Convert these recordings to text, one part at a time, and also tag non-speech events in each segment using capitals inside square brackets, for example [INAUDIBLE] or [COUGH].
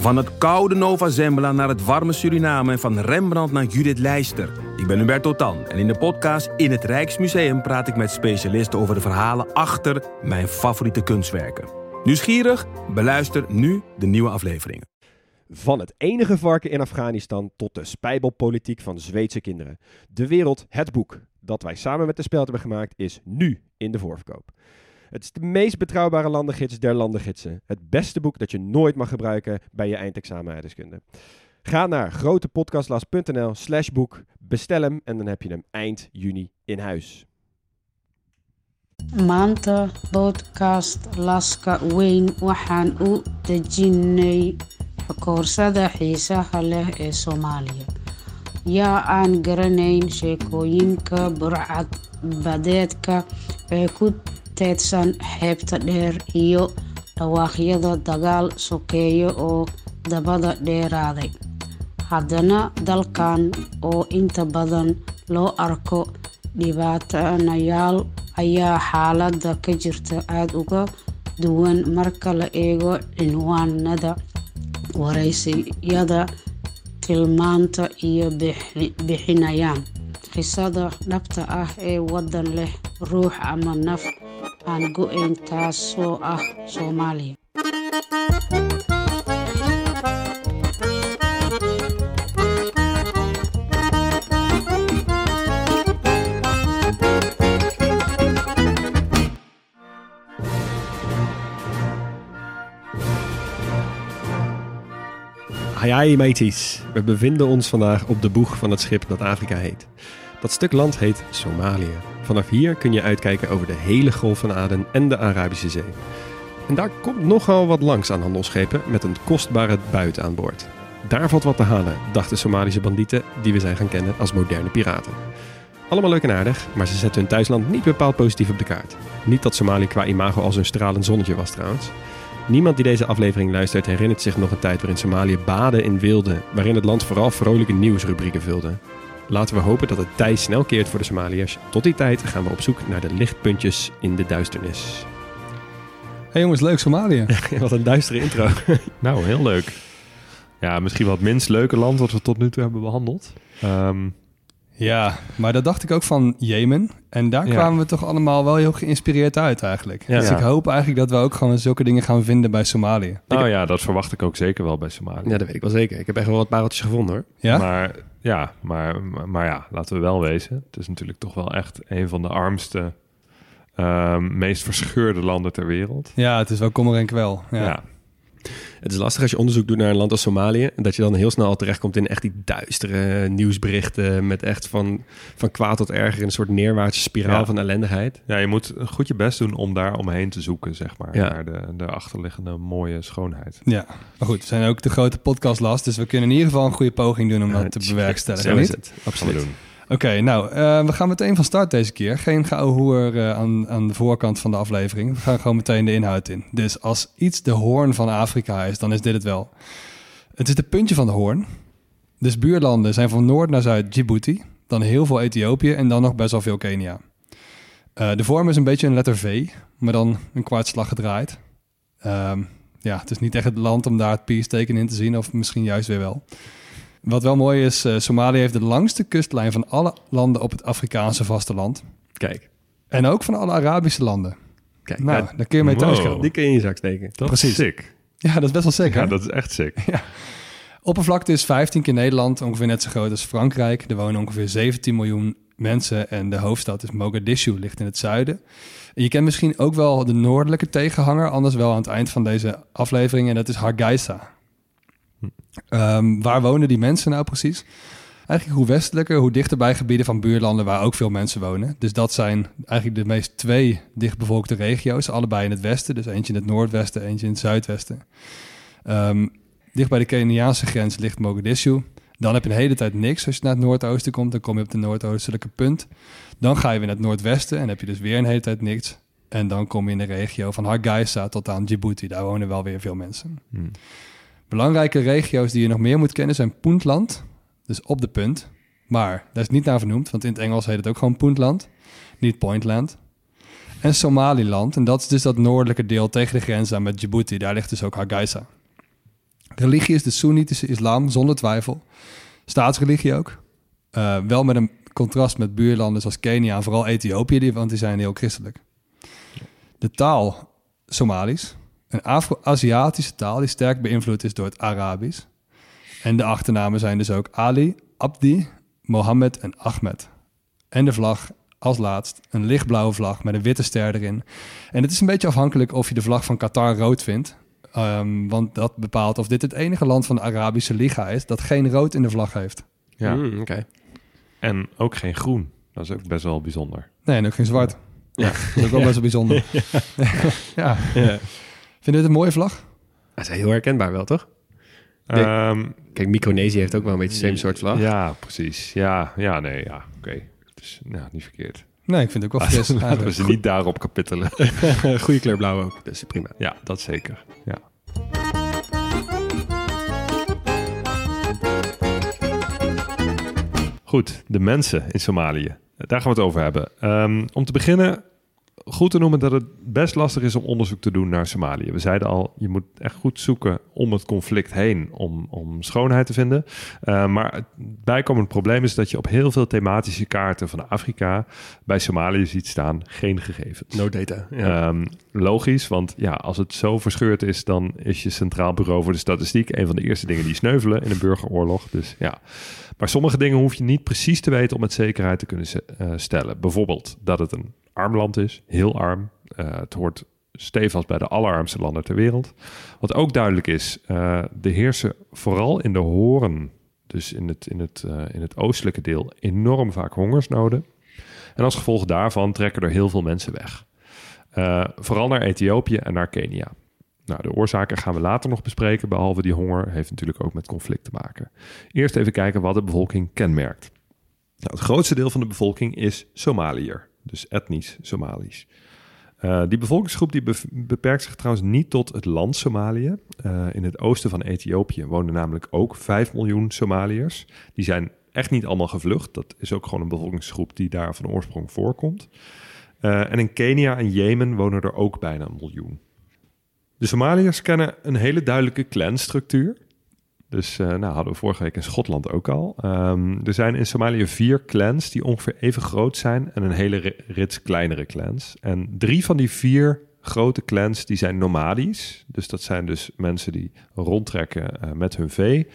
Van het koude Nova Zembla naar het warme Suriname en van Rembrandt naar Judith Leister. Ik ben Hubert Totan en in de podcast In het Rijksmuseum praat ik met specialisten over de verhalen achter mijn favoriete kunstwerken. Nieuwsgierig? Beluister nu de nieuwe afleveringen. Van het enige varken in Afghanistan tot de spijbelpolitiek van Zweedse kinderen. De wereld, het boek dat wij samen met de Speld hebben gemaakt, is nu in de voorverkoop. Het is de meest betrouwbare landengids der landengidsen. Het beste boek dat je nooit mag gebruiken bij je eindexamen aardrijkskunde. Ga naar grotepodcastlas.nl slash boek, bestel hem en dan heb je hem eind juni in huis. maanta podcast laska weyn waxaan u dejinay koorsada xiisaha leh ee soomaaliya yaa aan garanayn sheekooyinka burcadbadeedka ee ku teedsan xeebta dheer iyo dhawaaqyada dagaal sokeeyo oo dabada dheeraaday. Haddana dalkan oo inta badan loo arko dhibaatanayaal ayaa xaaladda ka jirta aada uga duwan marka la eego cinwaanada waraysiyada tilmaanta iyo bixinayaan. Qisada dhabta ah ee waddan leh ruux ama naf aan go-ayn taasoo ah soomaaliya we bevinden ons vandaag op de boeg van het schip dat Afrika heet. Dat stuk land heet Somalië. Vanaf hier kun je uitkijken over de hele Golf van Aden en de Arabische Zee. En daar komt nogal wat langs aan handelsschepen met een kostbare buit aan boord. Daar valt wat te halen, dachten Somalische bandieten die we zijn gaan kennen als moderne piraten. Allemaal leuk en aardig, maar ze zetten hun thuisland niet bepaald positief op de kaart. Niet dat Somalië qua imago als een stralend zonnetje was trouwens. Niemand die deze aflevering luistert herinnert zich nog een tijd waarin Somalië baden in wilde, waarin het land vooral vrolijke nieuwsrubrieken vulde. Laten we hopen dat het tij snel keert voor de Somaliërs. Tot die tijd gaan we op zoek naar de lichtpuntjes in de duisternis. Hey jongens, leuk Somalië. [LAUGHS] Wat een duistere intro. [LAUGHS] Nou, heel leuk. Ja, misschien wel het minst leuke land wat we tot nu toe hebben behandeld. Ehm, Ja, maar dat dacht ik ook van Jemen. En daar Ja. kwamen we toch allemaal wel heel geïnspireerd uit eigenlijk. Ja. Dus Ja. ik hoop eigenlijk dat we ook gewoon zulke dingen gaan vinden bij Somalië. nou ja, dat verwacht ik ook zeker wel bij Somalië. Ja, dat weet ik wel zeker. Ik heb echt wel wat pareltjes gevonden hoor. Ja? Maar ja, maar, maar, ja, laten we wel wezen. Het is natuurlijk toch wel echt een van de armste, ehm, meest verscheurde landen ter wereld. Ja, het is wel kommer en kwel. Ja. Ja. Het is lastig als je onderzoek doet naar een land als Somalië. En dat je dan heel snel al terechtkomt in echt die duistere nieuwsberichten. Met echt van, van kwaad tot erger in een soort neerwaartse spiraal Ja. van ellendigheid. ja, je moet goed je best doen om daar omheen te zoeken, zeg maar. Ja. Naar de, de achterliggende mooie schoonheid. Ja, maar goed, we zijn ook de grote podcastlast, dus we kunnen in ieder geval een goede poging doen om Ja, dat te bewerkstelligen. Zo is het. Absoluut. Oké, nou, eh, we gaan meteen van start deze keer. Geen geouwehoer eh aan, aan de voorkant van de aflevering. We gaan gewoon meteen de inhoud in. Dus als iets de hoorn van Afrika is, dan is dit het wel. Het is de puntje van de hoorn. Dus buurlanden zijn van noord naar zuid Djibouti, dan heel veel Ethiopië en dan nog best wel veel Kenia. Eh, de vorm is een beetje een letter V, maar dan een kwartslag gedraaid. Ehm, ja, het is niet echt het land om daar het peace-teken in te zien, of misschien juist weer wel. Wat wel mooi is, eh, Somalië heeft de langste kustlijn van alle landen op het Afrikaanse vasteland. Kijk, En ook van alle Arabische landen. kijk. Nou, Ja, daar kun je mee Wow. thuiskomen. die kun je in je zak steken. Dat Precies. is sick. Ja, dat is best wel zeker. Ja, dat is echt sick. [LAUGHS] Oppervlakte is 15 keer Nederland, ongeveer net zo groot als Frankrijk. Er wonen ongeveer 17 miljoen mensen en de hoofdstad is Mogadishu, ligt in het zuiden. En je kent misschien ook wel de noordelijke tegenhanger, anders wel aan het eind van deze aflevering, en dat is Hargeisa. Ehm, waar wonen die mensen nou precies? Eigenlijk hoe westelijker, hoe dichter bij gebieden van buurlanden waar ook veel mensen wonen. Dus dat zijn eigenlijk de meest twee dichtbevolkte regio's, allebei in het westen. Dus eentje in het noordwesten, eentje in het zuidwesten. Ehm, dicht bij de Keniaanse grens ligt Mogadishu. Dan heb je een hele tijd niks. Als je naar het noordoosten komt, dan kom je op de noordoostelijke punt. Dan ga je weer naar het noordwesten en heb je dus weer een hele tijd niks. En dan kom je in de regio van Hargeisa tot aan Djibouti. Daar wonen wel weer veel mensen. Hmm. Belangrijke regio's die je nog meer moet kennen zijn Puntland, dus op de punt. Maar daar is niet naar vernoemd, want in het Engels heet het ook gewoon Puntland, niet Pointland. En Somaliland, en dat is dus dat noordelijke deel tegen de grens aan met Djibouti. Daar ligt dus ook Hargeisa. Religie is de Soenitische islam, zonder twijfel. Staatsreligie ook. Uh, wel met een contrast met buurlanden zoals Kenia en vooral Ethiopië, want die zijn heel christelijk. De taal Somalisch, een Afro-Aziatische taal die sterk beïnvloed is door het Arabisch. En de achternamen zijn dus ook Ali, Abdi, Mohammed en Ahmed. En de vlag als laatst een lichtblauwe vlag met een witte ster erin. En het is een beetje afhankelijk of je de vlag van Qatar rood vindt. Um, want dat bepaalt of dit het enige land van de Arabische Liga is dat geen rood in de vlag heeft. Ja, Mm, Oké. en ook geen groen. Dat is ook best wel bijzonder. Nee, en ook geen zwart. Ja. Dat is ook wel best wel [LAUGHS] bijzonder. ja. [LAUGHS] Ja. Vind je het een mooie vlag? Dat is heel herkenbaar wel, toch? Nee. Ehm, Kijk, Micronesië heeft ook wel een beetje hetzelfde soort vlag. Ja, precies. Ja, ja nee, ja, oké. Dus, nou, niet verkeerd. Nee, ik vind het ook wel [LAUGHS] fris. Laten we ze niet daarop kapittelen. [LAUGHS] Goede kleur blauw ook, dus prima. Ja, dat zeker. Ja. Goed, de mensen in Somalië. Daar gaan we het over hebben. Ehm, om te beginnen, goed te noemen dat het best lastig is om onderzoek te doen naar Somalië. We zeiden al, je moet echt goed zoeken om het conflict heen om, om schoonheid te vinden. Uh, maar het bijkomend probleem is dat je op heel veel thematische kaarten van Afrika bij Somalië ziet staan geen gegevens. No data. Ja. Um, logisch, want ja, als het zo verscheurd is, dan is je Centraal Bureau voor de Statistiek een van de eerste dingen die sneuvelen in een burgeroorlog. Dus ja. Maar sommige dingen hoef je niet precies te weten om met zekerheid te kunnen uh, stellen. Bijvoorbeeld dat het een arm land is, heel arm. Uh, het hoort stevast bij de allerarmste landen ter wereld. Wat ook duidelijk is, uh, er heersen vooral in de horen, dus in het, in, het, uh, in het oostelijke deel, enorm vaak hongersnoden. En als gevolg daarvan trekken er heel veel mensen weg. Vooral naar Ethiopië en naar Kenia. Nou, de oorzaken gaan we later nog bespreken, behalve die honger heeft natuurlijk ook met conflict te maken. Eerst even kijken wat de bevolking kenmerkt. Nou, het grootste deel van de bevolking is Somaliër, dus etnisch Somalisch. Uh, die bevolkingsgroep die be beperkt zich trouwens niet tot het land Somalië. Uh, in het oosten van Ethiopië wonen namelijk ook 5 miljoen Somaliërs. Die zijn echt niet allemaal gevlucht. Dat is ook gewoon een bevolkingsgroep die daar van oorsprong voorkomt. Uh, en in Kenia en Jemen wonen er ook bijna een miljoen. De Somaliërs kennen een hele duidelijke clanstructuur. Dus uh, nou, hadden we vorige week in Schotland ook al. Um, er zijn in Somalië vier clans die ongeveer even groot zijn en een hele rits kleinere clans. En drie van die vier grote clans die zijn nomadisch. Dus dat zijn dus mensen die rondtrekken uh, met hun vee.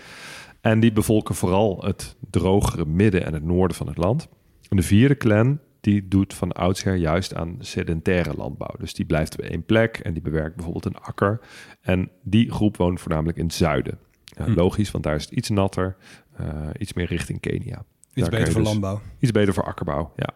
En die bevolken vooral het drogere midden en het noorden van het land. En de vierde clan die doet van oudsher juist aan sedentaire landbouw. Dus die blijft op één plek en die bewerkt bijvoorbeeld een akker. En die groep woont voornamelijk in het zuiden. Ja, logisch, want daar is het iets natter, uh, iets meer richting Kenia. Iets daar beter voor dus, landbouw. Iets beter voor akkerbouw, ja.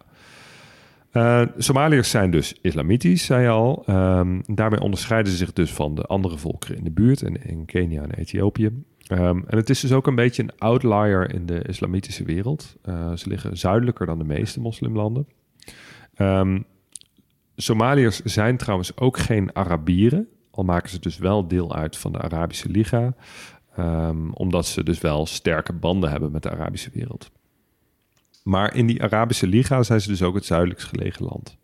Uh, Somaliërs zijn dus islamitisch, zei je al. Um, daarmee onderscheiden ze zich dus van de andere volkeren in de buurt, in, in Kenia en Ethiopië. Um, en het is dus ook een beetje een outlier in de islamitische wereld. Uh, ze liggen zuidelijker dan de meeste moslimlanden. Um, Somaliërs zijn trouwens ook geen Arabieren, al maken ze dus wel deel uit van de Arabische Liga. Um, omdat ze dus wel sterke banden hebben met de Arabische wereld. Maar in die Arabische Liga zijn ze dus ook het zuidelijkst gelegen land.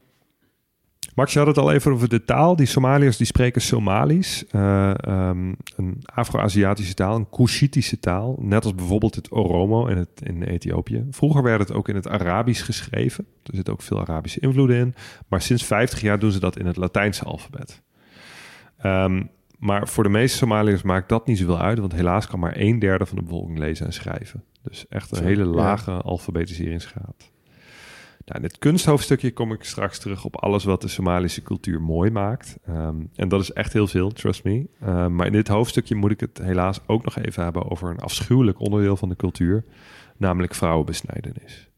Max, je had het al even over de taal. Die Somaliërs die spreken Somalisch, uh, um, een Afro-Aziatische taal, een Cushitische taal. Net als bijvoorbeeld het Oromo in, het, in Ethiopië. Vroeger werd het ook in het Arabisch geschreven. Er zitten ook veel Arabische invloeden in. Maar sinds 50 jaar doen ze dat in het Latijnse alfabet. Um, maar voor de meeste Somaliërs maakt dat niet zoveel uit, want helaas kan maar een derde van de bevolking lezen en schrijven. Dus echt een Zo, hele ja. lage alfabetiseringsgraad. Nou, in het kunsthoofdstukje kom ik straks terug op alles wat de Somalische cultuur mooi maakt. Um, en dat is echt heel veel, trust me. Um, maar in dit hoofdstukje moet ik het helaas ook nog even hebben over een afschuwelijk onderdeel van de cultuur, namelijk vrouwenbesnijdenis.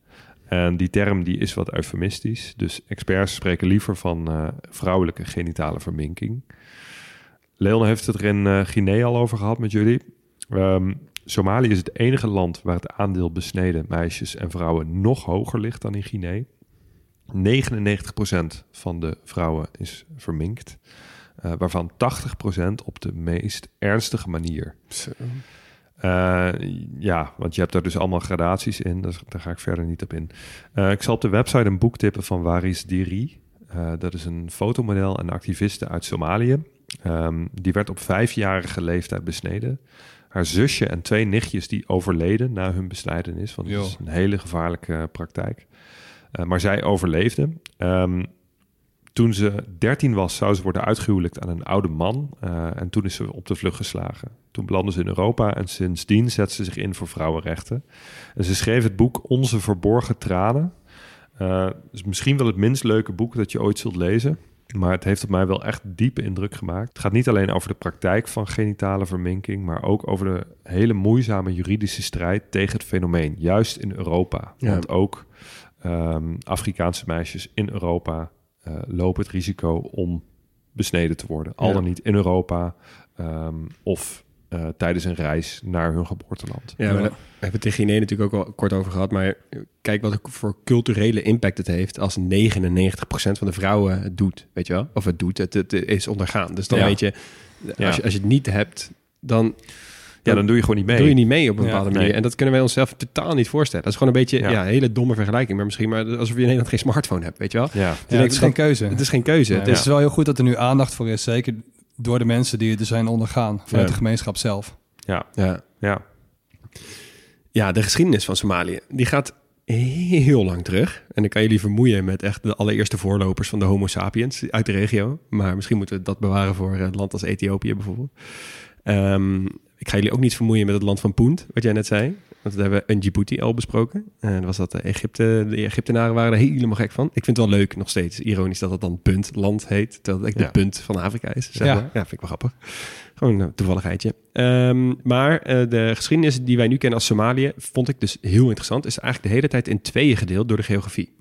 En die term die is wat eufemistisch, dus experts spreken liever van uh, vrouwelijke genitale verminking. Leon heeft het er in uh, Guinea al over gehad met jullie. Um, Somalië is het enige land waar het aandeel besneden meisjes en vrouwen nog hoger ligt dan in Guinea. 99% van de vrouwen is verminkt, uh, waarvan 80% op de meest ernstige manier. Uh, ja, want je hebt daar dus allemaal gradaties in, dus daar ga ik verder niet op in. Uh, ik zal op de website een boek tippen van Waris Diri. Uh, dat is een fotomodel en activiste uit Somalië. Ehm, die werd op vijfjarige leeftijd besneden. Haar zusje en twee nichtjes die overleden na hun besnijdenis. Want het is een hele gevaarlijke praktijk. Eh, maar zij overleefde. Ehm, toen ze 13 was, zou ze worden uitgehuwelijkt aan een oude man. Eh, en toen is ze op de vlucht geslagen. Toen belandde ze in Europa en sindsdien zet ze zich in voor vrouwenrechten. En ze schreef het boek Onze Verborgen Tranen. Eh is misschien wel het minst leuke boek dat je ooit zult lezen. Maar het heeft op mij wel echt diepe indruk gemaakt. Het gaat niet alleen over de praktijk van genitale verminking, maar ook over de hele moeizame juridische strijd tegen het fenomeen, juist in Europa. Ja. Want ook ehm, Afrikaanse meisjes in Europa eh, lopen het risico om besneden te worden. Al Ja. dan niet in Europa ehm, of eh, tijdens een reis naar hun geboorteland. Ja, we hebben het in Guinea natuurlijk ook al kort over gehad. Maar kijk wat voor culturele impact het heeft als 99% van de vrouwen het doet. Weet je wel? Of het doet, het, het is ondergaan. Dus dan Ja. weet je, Ja. als je, als je het niet hebt, dan Ja, dan doe je gewoon niet mee. doe je niet mee op een Ja. bepaalde manier. Nee. En dat kunnen wij onszelf totaal niet voorstellen. Dat is gewoon een beetje Ja. ja. een hele domme vergelijking. Maar misschien maar alsof je in Nederland geen smartphone hebt, weet je wel? Ja, Ja, denk het is ik geen keuze. Het is geen keuze. Ja, Het is wel heel goed dat er nu aandacht voor is. Zeker door de mensen die er zijn ondergaan. Vanuit Ja. de gemeenschap zelf. ja, ja. ja. Ja, de geschiedenis van Somalië, die gaat heel lang terug. En dan kan je die vermoeien met echt de allereerste voorlopers van de homo sapiens uit de regio. Maar misschien moeten we dat bewaren voor een land als Ethiopië bijvoorbeeld. Ehm, ik ga jullie ook niet vermoeien met het land van Punt, wat jij net zei. Want dat hebben we in Djibouti al besproken. En dat was dat de, Egypte, de Egyptenaren waren er helemaal gek van. Ik vind het wel leuk, nog steeds ironisch dat het dan puntland heet. Terwijl het echt Ja. de punt van Afrika is. Zeg Ja. maar. ja, vind ik wel grappig. Gewoon een toevalligheidje. Ehm, maar eh, de geschiedenis die wij nu kennen als Somalië, vond ik dus heel interessant. Is eigenlijk de hele tijd in tweeën gedeeld door de geografie.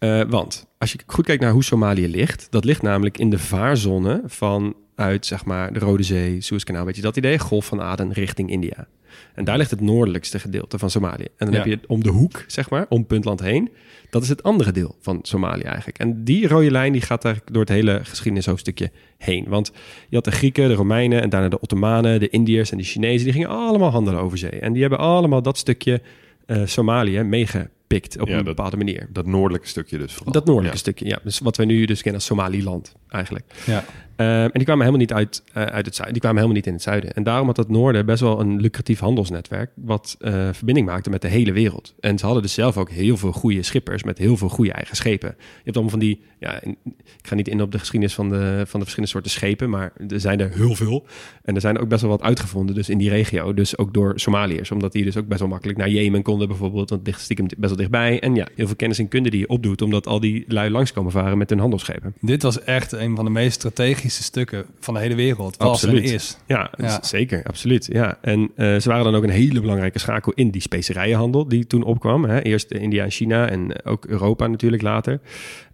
Eh, want als je goed kijkt naar hoe Somalië ligt, dat ligt namelijk in de vaarzone vanuit zeg maar de Rode Zee, Suezkanaal, weet je dat idee, Golf van Aden richting India. En daar ligt het noordelijkste gedeelte van Somalië. En dan Ja. heb je om de hoek, zeg maar, om Puntland heen. Dat is het andere deel van Somalië eigenlijk. En die rode lijn die gaat eigenlijk door het hele geschiedenishoofdstukje heen. Want je had de Grieken, de Romeinen en daarna de Ottomanen, de Indiërs en de Chinezen. Die gingen allemaal handelen over zee. En die hebben allemaal dat stukje eh, Somalië meegepikt op Ja, een dat- bepaalde manier. Dat noordelijke stukje dus vooral. Dat noordelijke Ja. stukje, ja. Dus wat wij nu dus kennen als Somaliland eigenlijk. Ja. Ehm, en die kwamen helemaal niet uit, eh, uit het zuiden. Die kwamen helemaal niet in het zuiden. En daarom had het noorden best wel een lucratief handelsnetwerk. wat eh, verbinding maakte met de hele wereld. En ze hadden dus zelf ook heel veel goede schippers. met heel veel goede eigen schepen. Je hebt allemaal van die. Ja, ik ga niet in op de geschiedenis van de, van de verschillende soorten schepen. maar er zijn er heel veel. En er zijn er ook best wel wat uitgevonden. Dus in die regio. Dus ook door Somaliërs. Omdat die dus ook best wel makkelijk naar Jemen konden bijvoorbeeld. Want ligt stiekem best wel dichtbij. En ja, heel veel kennis en kunde die je opdoet. omdat al die lui langskomen varen met hun handelsschepen. Dit was echt een van de meest strategische stukken van de hele wereld. Was en Absoluut. is. Ja, zeker, absoluut. Ja. En eh, ze waren dan ook een hele belangrijke schakel in die specerijenhandel die toen opkwam. Hè. Eerst India en China en ook Europa natuurlijk later.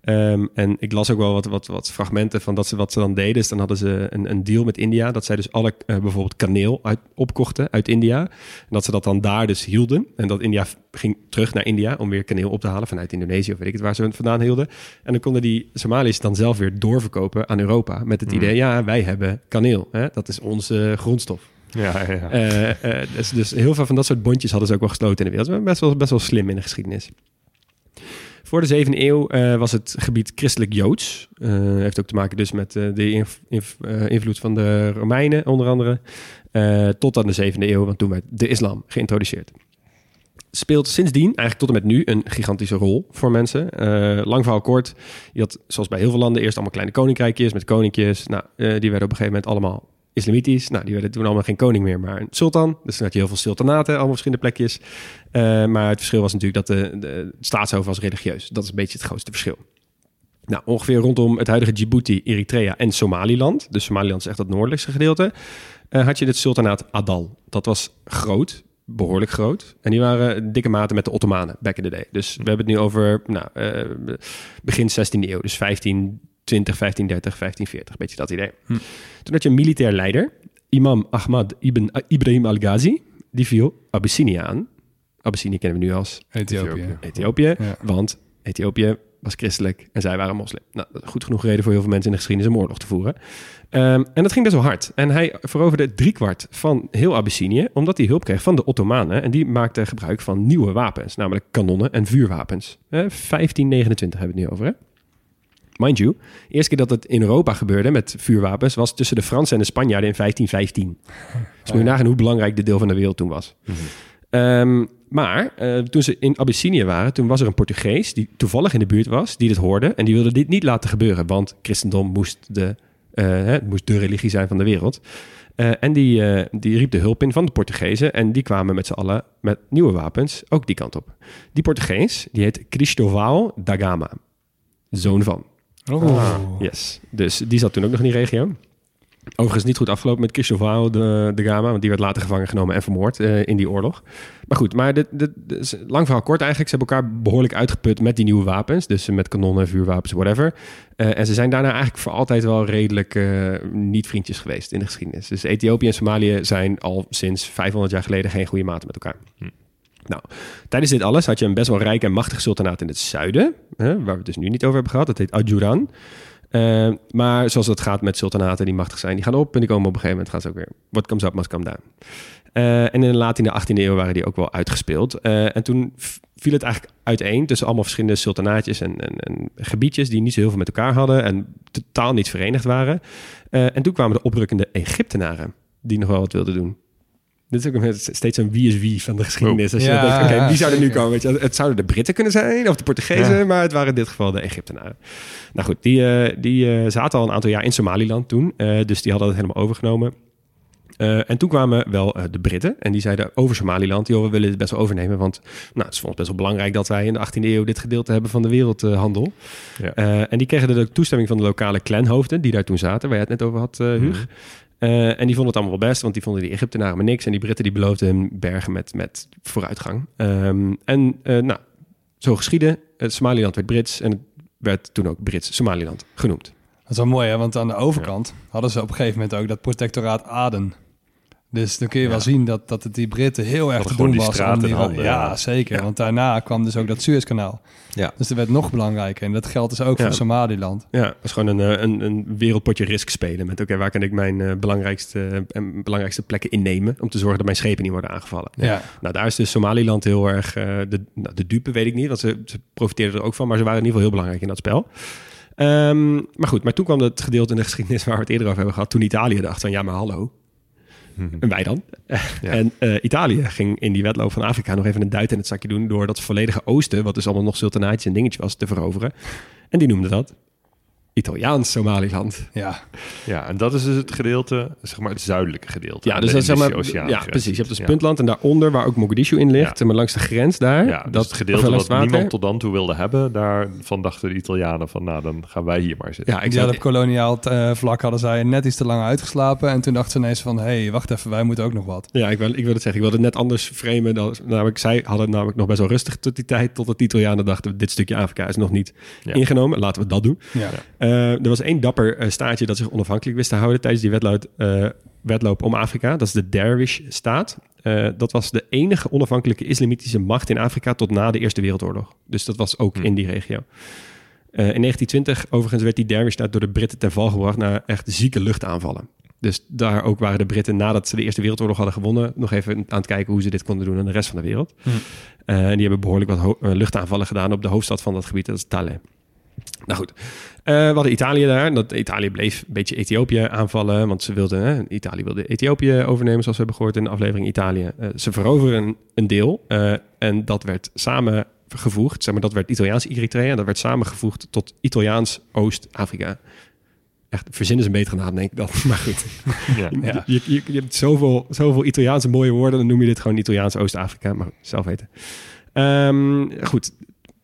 Ehm, en ik las ook wel wat, wat, wat fragmenten van dat ze, wat ze dan deden. Dus dan hadden ze een, een deal met India. Dat zij dus alle eh, bijvoorbeeld kaneel uit, opkochten uit India. En dat ze dat dan daar dus hielden. En dat India ging terug naar India om weer kaneel op te halen vanuit Indonesië of weet ik het waar ze het vandaan hielden. En dan konden die Somaliërs dan zelf weer doorverkopen aan Europa. Met het idee, ja, wij hebben kaneel. Hè? Dat is onze grondstof. Ja, ja, ja. Eh, eh, dus, dus heel veel van dat soort bondjes hadden ze ook wel gesloten in de wereld. Best wel, best wel slim in de geschiedenis. Voor de zevende eeuw eh, was het gebied christelijk Joods. Eh, heeft ook te maken dus met eh, de inv- inv- invloed van de Romeinen onder andere. Tot aan de zevende eeuw, want toen werd de islam geïntroduceerd. Speelt sindsdien, eigenlijk tot en met nu, een gigantische rol voor mensen. Lang verhaal kort. Je had, zoals bij heel veel landen, eerst allemaal kleine koninkrijkjes met koninkjes. Nou, die werden op een gegeven moment allemaal islamitisch. Nou, die werden toen allemaal geen koning meer, maar een sultan. Dus toen had je heel veel sultanaten, allemaal verschillende plekjes. Eh, maar het verschil was natuurlijk dat de, de staatshoofd was religieus. Dat is een beetje het grootste verschil. Nou, ongeveer rondom het huidige Djibouti, Eritrea en Somaliland. Dus Somaliland is echt het noordelijkste gedeelte. eh, had je het sultanaat Adal. Dat was groot, behoorlijk groot. En die waren dikke maten met de Ottomanen back in the day. Dus we hebben het nu over nou, eh, begin 16e eeuw. Dus 1520, 1530, 1540. Beetje dat idee. Hm. Toen had je een militair leider, imam Ahmad ibn Ibrahim al-Ghazi. Die viel Abyssinia aan. Abyssinie kennen we nu als Ethiopië. Ethiopië. Ja. Want Ethiopië was christelijk en zij waren moslim. Nou, goed genoeg reden voor heel veel mensen in de geschiedenis om oorlog te voeren. Ehm, en dat ging best wel hard. En hij veroverde driekwart van heel Abyssinië, omdat hij hulp kreeg van de Ottomanen. En die maakten gebruik van nieuwe wapens, namelijk kanonnen en vuurwapens. Eh, 1529 hebben we het nu over, hè? Mind you, de eerste keer dat het in Europa gebeurde met vuurwapens was tussen de Fransen en de Spanjaarden in 1515. Dus moet je nagaan hoe belangrijk dit deel van de wereld toen was. Ehm, maar eh, toen ze in Abyssinië waren, toen was er een Portugees die toevallig in de buurt was, die dit hoorde. En die wilde dit niet laten gebeuren, want christendom moest de, eh, hè, moest de religie zijn van de wereld. Eh, en die, die riep de hulp in van de Portugezen. En die kwamen met z'n allen met nieuwe wapens ook die kant op. Die Portugees, die heet Cristóvão da Gama. Zoon van. Oh. Yes. Dus die zat toen ook nog in die regio. Overigens niet goed afgelopen met Cristóvão de, de Gama, want die werd later gevangen genomen en vermoord eh, in die oorlog. Maar goed, maar dit, dit, dit is lang verhaal kort eigenlijk. Ze hebben elkaar behoorlijk uitgeput met die nieuwe wapens. Dus met kanonnen, vuurwapens, whatever. Eh, en ze zijn daarna eigenlijk voor altijd wel redelijk eh, niet vriendjes geweest in de geschiedenis. Dus Ethiopië en Somalië zijn al sinds 500 jaar geleden geen goede maten met elkaar. Nou, tijdens dit alles had je een best wel rijk en machtig sultanaat in het zuiden, hè, waar we het dus nu niet over hebben gehad. Dat heet Ajuran. Eh, maar zoals het gaat met sultanaten die machtig zijn, die gaan op en die komen op een gegeven moment gaan ze ook weer. What comes up must come down. Eh, en in de late 18e eeuw waren die ook wel uitgespeeld. Eh, en toen viel het eigenlijk uiteen tussen allemaal verschillende sultanaatjes en, en, en gebiedjes die niet zo heel veel met elkaar hadden en totaal niet verenigd waren. En toen kwamen de oprukkende Egyptenaren die nog wel wat wilden doen. Dit is ook een- steeds een wie is wie van de geschiedenis. Als je Ja, denkt, oké, wie zou er nu komen? Weet je? Het zouden de Britten kunnen zijn of de Portugezen, Ja. maar het waren in dit geval de Egyptenaren. Nou goed, die, eh, die eh, zaten al een aantal jaar in Somaliland toen, eh, dus die hadden het helemaal overgenomen. En toen kwamen wel de Britten en die zeiden over Somaliland, joh, we willen dit best wel overnemen, want nou, het is voor ons best wel belangrijk dat wij in de 18e eeuw dit gedeelte hebben van de wereldhandel. Ja. En die kregen de toestemming van de lokale clanhoofden die daar toen zaten, waar je het net over had, Huug. Eh, en die vonden het allemaal wel best, want die vonden die Egyptenaren maar niks. En die Britten die beloofden hun bergen met, met vooruitgang. Ehm, en eh, nou, zo geschiedde. Het Somaliland werd Brits en het werd toen ook Brits-Somaliland genoemd. Dat is wel mooi, hè? want aan de overkant hadden ze op een gegeven moment ook dat protectoraat Aden. Dus dan kun je wel zien dat, dat het die Britten heel erg te doen was. om die- handen, ja, zeker. Ja. Want daarna kwam dus ook dat Suezkanaal. Ja. Dus dat werd nog belangrijker. En dat geldt dus ook Ja. voor Somaliland. Ja, dat is gewoon een, eh, een, een wereldpotje risk spelen. Met oké, waar kan ik mijn eh, belangrijkste, en belangrijkste plekken innemen... om te zorgen dat mijn schepen niet worden aangevallen. Ja. Nou, daar is dus Somaliland heel erg... eh, de, nou, de dupe weet ik niet, want ze, ze profiteerden er ook van... maar ze waren in ieder geval heel belangrijk in dat spel. Ehm, maar goed, maar toen kwam het gedeelte in de geschiedenis... waar we het eerder over hebben gehad... toen Italië dacht van, ja, maar hallo, en wij dan? En eh, Italië ging in die wedloop van Afrika nog even een duit in het zakje doen... door dat volledige oosten, wat dus allemaal nog sultanaatjes en dingetje was, te veroveren. En die noemden dat Italiaans Somaliland. Ja. Ja, en dat is dus het gedeelte, zeg maar het zuidelijke gedeelte. Ja, dus de dat is zeg maar, Oceaan ja, precies. Je hebt dus Ja. Puntland en daaronder, waar ook Mogadishu in ligt, Ja. maar langs de grens daar. Ja, dus het gedeelte wat water. niemand tot dan toe wilde hebben, daarvan dachten de Italianen van, nou, dan gaan wij hier maar zitten. Ja, Ik had op koloniaal eh, vlak hadden zij net iets te lang uitgeslapen. En toen dachten ze ineens van, hé, hey, wacht even, wij moeten ook nog wat. Ja, ik wil, ik wil het zeggen. Ik wilde het net anders framen. Dan, namelijk, zij hadden namelijk nog best wel rustig tot die tijd. Tot de Italianen dachten, dit stukje Afrika is nog niet Ja. ingenomen. Laten we dat doen. Ja. Eh, er was één dapper eh, staatje dat zich onafhankelijk wist te houden tijdens die wedloop, eh, wedloop om Afrika. Dat is de Derwish-staat. Eh, dat was de enige onafhankelijke islamitische macht in Afrika tot na de Eerste Wereldoorlog. Dus dat was ook Hmm. in die regio. In 1920 overigens werd die Derwish-staat door de Britten ten val gebracht na echt zieke luchtaanvallen. Dus daar ook waren de Britten nadat ze de Eerste Wereldoorlog hadden gewonnen... nog even aan het kijken hoe ze dit konden doen aan de rest van de wereld. Hm. En die hebben behoorlijk wat luchtaanvallen gedaan op de hoofdstad van dat gebied. Dat is Tale. Nou goed, Eh, we hadden Italië daar. Dat, Italië bleef een beetje Ethiopië aanvallen. Want ze wilden, hè, Italië wilde Ethiopië overnemen, zoals we hebben gehoord in de aflevering Italië. Eh, ze veroveren een, een deel. eh, en dat werd samengevoegd. Zeg maar, dat werd Italiaans Eritrea. En dat werd samengevoegd tot Italiaans Oost-Afrika. Echt, verzinnen ze een betere naam, denk ik dan. [LAUGHS] Maar goed. Ja. Ja. Je, je, je hebt zoveel, zoveel Italiaanse mooie woorden. Dan noem je dit gewoon Italiaans Oost-Afrika. Maar goed, zelf weten. Ehm, goed,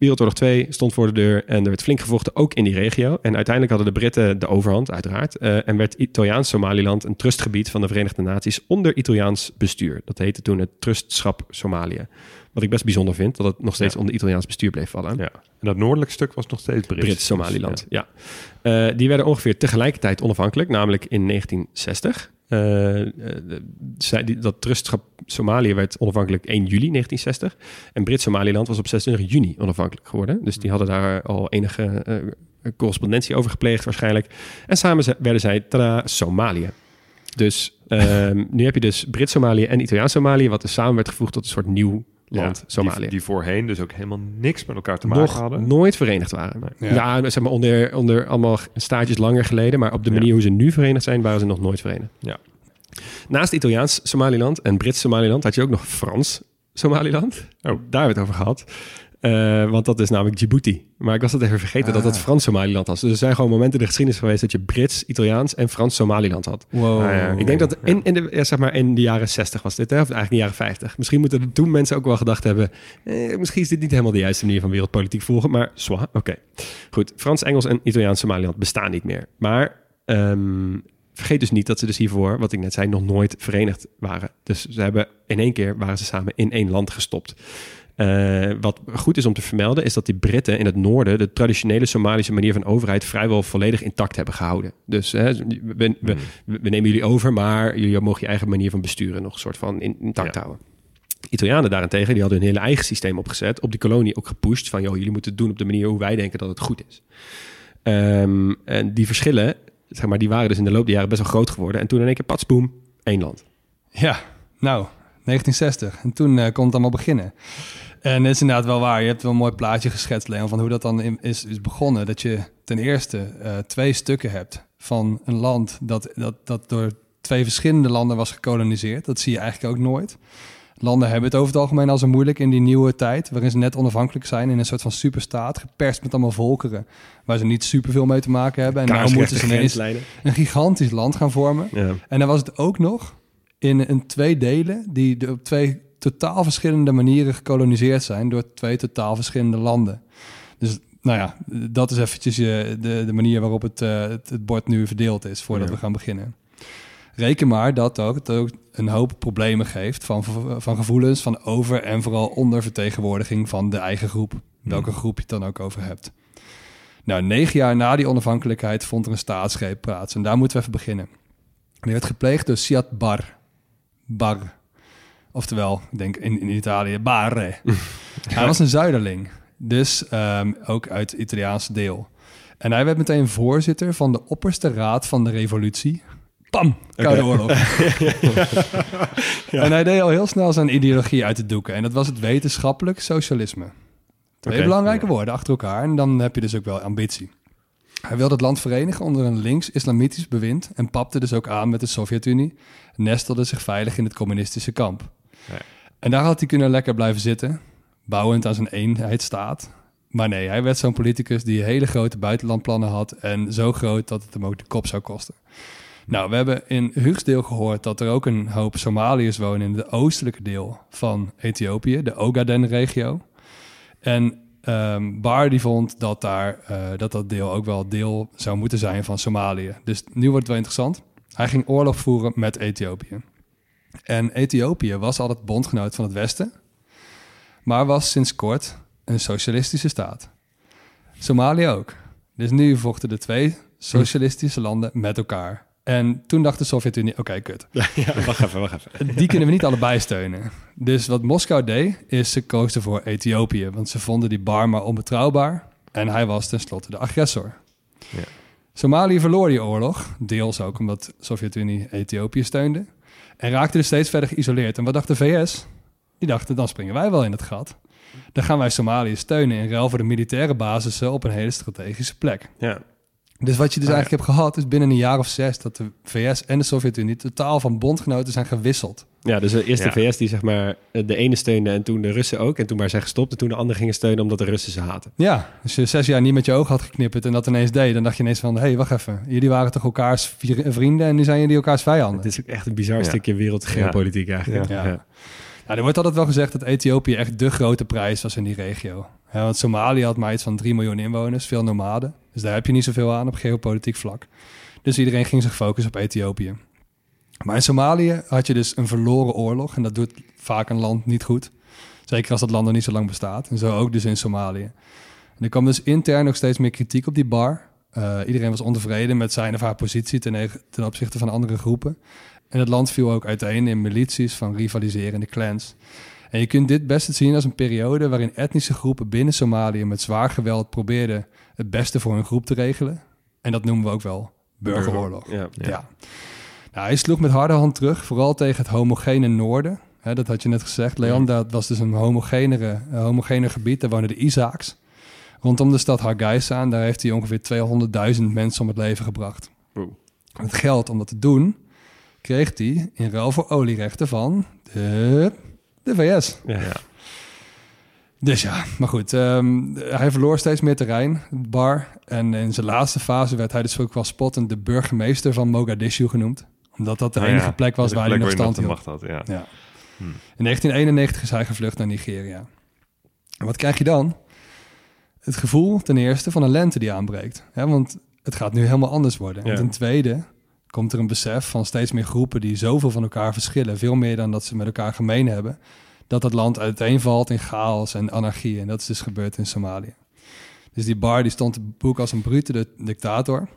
Wereldoorlog 2 stond voor de deur en er werd flink gevochten, ook in die regio. En uiteindelijk hadden de Britten de overhand, uiteraard. eh, en werd Italiaans Somaliland een trustgebied van de Verenigde Naties onder Italiaans bestuur. Dat heette toen het Trustschap Somalië. Wat ik best bijzonder vind, dat het nog steeds Ja. onder Italiaans bestuur bleef vallen. Ja. En dat noordelijke stuk was nog steeds Brits. Brits Somaliland, ja. Eh, die werden ongeveer tegelijkertijd onafhankelijk, namelijk in 1960. Eh, eh, dat trustschap Somalië werd onafhankelijk 1 juli 1960. En Brits-Somaliland was op 26 juni onafhankelijk geworden. Dus die hadden daar al enige eh, correspondentie over gepleegd waarschijnlijk. En samen werden zij tada, Somalië. Dus ehm, nu heb je dus Brits-Somalië en Italiaans-Somalië... wat dus samen werd gevoegd tot een soort nieuw land die, Somalië. die voorheen dus ook helemaal niks met elkaar te maken nog hadden. nooit verenigd waren. Nee. Ja, zeg maar onder, onder allemaal staartjes langer geleden, maar op de Ja. manier hoe ze nu verenigd zijn, waren ze nog nooit verenigd. Ja. Naast Italiaans Somaliland en Brits Somaliland had je ook nog Frans Somaliland. Oh. Daar hebben we het over gehad. Eh, want dat is namelijk Djibouti. Maar ik was het even vergeten dat het Ah. Frans Somaliland was. Dus er zijn gewoon momenten in de geschiedenis geweest dat je Brits, Italiaans en Frans Somaliland had. Wow. Ah, ja. Ik denk dat in, in, de, ja, zeg maar in de jaren 60 was dit, hè? of eigenlijk in de jaren 50. Misschien moeten toen mensen ook wel gedacht hebben... Eh, misschien is dit niet helemaal de juiste manier van wereldpolitiek volgen, maar zwa, oké. Goed, Frans, Engels en Italiaans Somaliland bestaan niet meer. Maar ehm, vergeet dus niet dat ze dus hiervoor, wat ik net zei, nog nooit verenigd waren. Dus ze hebben in één keer waren ze samen in één land gestopt. Eh, wat goed is om te vermelden, is dat die Britten in het noorden de traditionele Somalische manier van overheid vrijwel volledig intact hebben gehouden. Dus hè, we, we, we, we nemen jullie over, maar jullie mogen je eigen manier van besturen nog een soort van in- intact Ja. houden. Italianen daarentegen, die hadden hun hele eigen systeem opgezet, op die kolonie ook gepusht van, joh, jullie moeten het doen op de manier hoe wij denken dat het goed is. Ehm, en die verschillen, zeg maar, die waren dus in de loop der jaren best wel groot geworden. En toen in één keer, pats, boem, één land. Ja, nou, 1960. En toen eh kon het allemaal beginnen. En het is inderdaad wel waar. Je hebt wel een mooi plaatje geschetst, Leon, van hoe dat dan in- is, is begonnen. Dat je ten eerste eh, twee stukken hebt van een land dat, dat, dat door twee verschillende landen was gekoloniseerd. Dat zie je eigenlijk ook nooit. Landen hebben het over het algemeen al zo moeilijk in die nieuwe tijd, waarin ze net onafhankelijk zijn in een soort van superstaat, geperst met allemaal volkeren, waar ze niet superveel mee te maken hebben. En nou moeten ze ineens een gigantisch land gaan vormen. Ja. En dan was het ook nog in een twee delen die op twee totaal verschillende manieren gekoloniseerd zijn door twee totaal verschillende landen. Dus nou ja, dat is eventjes eh, de, de manier waarop het, eh, het, het bord nu verdeeld is voordat Ja. we gaan beginnen. Reken maar dat ook, het ook een hoop problemen geeft van, van gevoelens van over- en vooral ondervertegenwoordiging van de eigen groep. Welke groep je het dan ook over hebt. Nou, negen jaar na die onafhankelijkheid vond er een staatsgreep plaats. En daar moeten we even beginnen. Die werd gepleegd door Siad Bar. Bar. Oftewel, ik denk in, in Italië, Barre. [LAUGHS] Hij was een zuiderling. Dus ehm, ook uit het Italiaanse deel. En hij werd meteen voorzitter van de opperste raad van de revolutie. Pam! Koude oorlog. [LAUGHS] [LAUGHS] En hij deed al heel snel zijn ideologie uit de doeken. En dat was het wetenschappelijk socialisme. Twee belangrijke woorden achter elkaar. En dan heb je dus ook wel ambitie. Hij wilde het land verenigen onder een links-islamitisch bewind... en papte dus ook aan met de Sovjet-Unie... nestelde zich veilig in het communistische kamp. En daar had hij kunnen lekker blijven zitten... bouwend aan zijn eenheidsstaat. Maar nee, hij werd zo'n politicus die hele grote buitenlandplannen had... en zo groot dat het hem ook de kop zou kosten. Nou, we hebben in Hugsdeel gehoord dat er ook een hoop Somaliërs wonen... in de oostelijke deel van Ethiopië, de Ogaden-regio... En ehm Bar die vond dat, daar, eh, dat dat deel ook wel deel zou moeten zijn van Somalië. Dus nu wordt het wel interessant. Hij ging oorlog voeren met Ethiopië. En Ethiopië was altijd bondgenoot van het Westen, maar was sinds kort een socialistische staat. Somalië ook. Dus nu vochten de twee socialistische landen met elkaar. En toen dacht de Sovjet-Unie, oké, kut. [LAUGHS] ja, wacht even, wacht even. Die kunnen we niet allebei steunen. Dus wat Moskou deed, is ze kozen voor Ethiopië. Want ze vonden die bar maar onbetrouwbaar. En hij was tenslotte de agressor. Ja. Somalië verloor die oorlog. Deels ook omdat de Sovjet-Unie Ethiopië steunde. En raakte dus steeds verder geïsoleerd. En wat dacht de VS? Die dachten, dan springen wij wel in het gat. Dan gaan wij Somalië steunen in ruil voor de militaire basissen op een hele strategische plek. Ja. Dus wat je dus Ah, ja. eigenlijk hebt gehad, is binnen een jaar of zes dat de VS en de Sovjet-Unie totaal van bondgenoten zijn gewisseld. Ja, dus de eerste Ja. VS die zeg maar de ene steunde en toen de Russen ook. En toen maar zijn gestopt en toen de anderen gingen steunen omdat de Russen ze haten. Ja, als je zes jaar niet met je ogen had geknipperd en dat ineens deed, dan dacht je ineens van, hé, hey, wacht even. Jullie waren toch elkaars vrienden en nu zijn jullie elkaars vijanden. Het is ook echt een bizar Ja. stukje wereldgeopolitiek eigenlijk. Ja. Ja. Nou, er wordt altijd wel gezegd dat Ethiopië echt de grote prijs was in die regio. Want Somalië had maar iets van 3 miljoen inwoners, veel nomaden. Dus daar heb je niet zoveel aan op geopolitiek vlak. Dus iedereen ging zich focussen op Ethiopië. Maar in Somalië had je dus een verloren oorlog. En dat doet vaak een land niet goed. Zeker als dat land nog niet zo lang bestaat. En zo ook dus in Somalië. En er kwam dus intern nog steeds meer kritiek op die bar. Eh, iedereen was ontevreden met zijn of haar positie ten, eg- ten opzichte van andere groepen. En het land viel ook uiteen in milities van rivaliserende clans. En je kunt dit best zien als een periode waarin etnische groepen binnen Somalië met zwaar geweld probeerden het beste voor hun groep te regelen. En dat noemen we ook wel burgeroorlog. Ja. Ja. Nou, hij sloeg met harde hand terug, vooral tegen het homogene noorden Hè, dat had je net gezegd, Leon. Dat was dus een homogenere, een homogener gebied. Daar woonden de Isaaks. Rondom de stad Hargeisa. En daar heeft hij ongeveer 200.000 mensen om het leven gebracht. Wow. Het geld om dat te doen kreeg hij in ruil voor olierechten van de, de VS. Ja. Ja. Dus ja, maar goed. ehm, hij verloor steeds meer terrein, bar. En in zijn laatste fase werd hij dus ook wel spottend de burgemeester van Mogadishu genoemd. Omdat dat de Ah, enige ja. plek was waar plek hij nog stand hield. macht had. Ja. Ja. Hm. In 1991 is hij gevlucht naar Nigeria. En wat krijg je dan? Het gevoel ten eerste van een lente die aanbreekt. Hè, want het gaat nu helemaal anders worden. Ja. En ten tweede komt er een besef van steeds meer groepen die zoveel van elkaar verschillen. Veel meer dan dat ze met elkaar gemeen hebben. Dat het land uiteenvalt in chaos en anarchie. En dat is dus gebeurd in Somalië. Dus die bar die stond te boek als een brute di- dictator.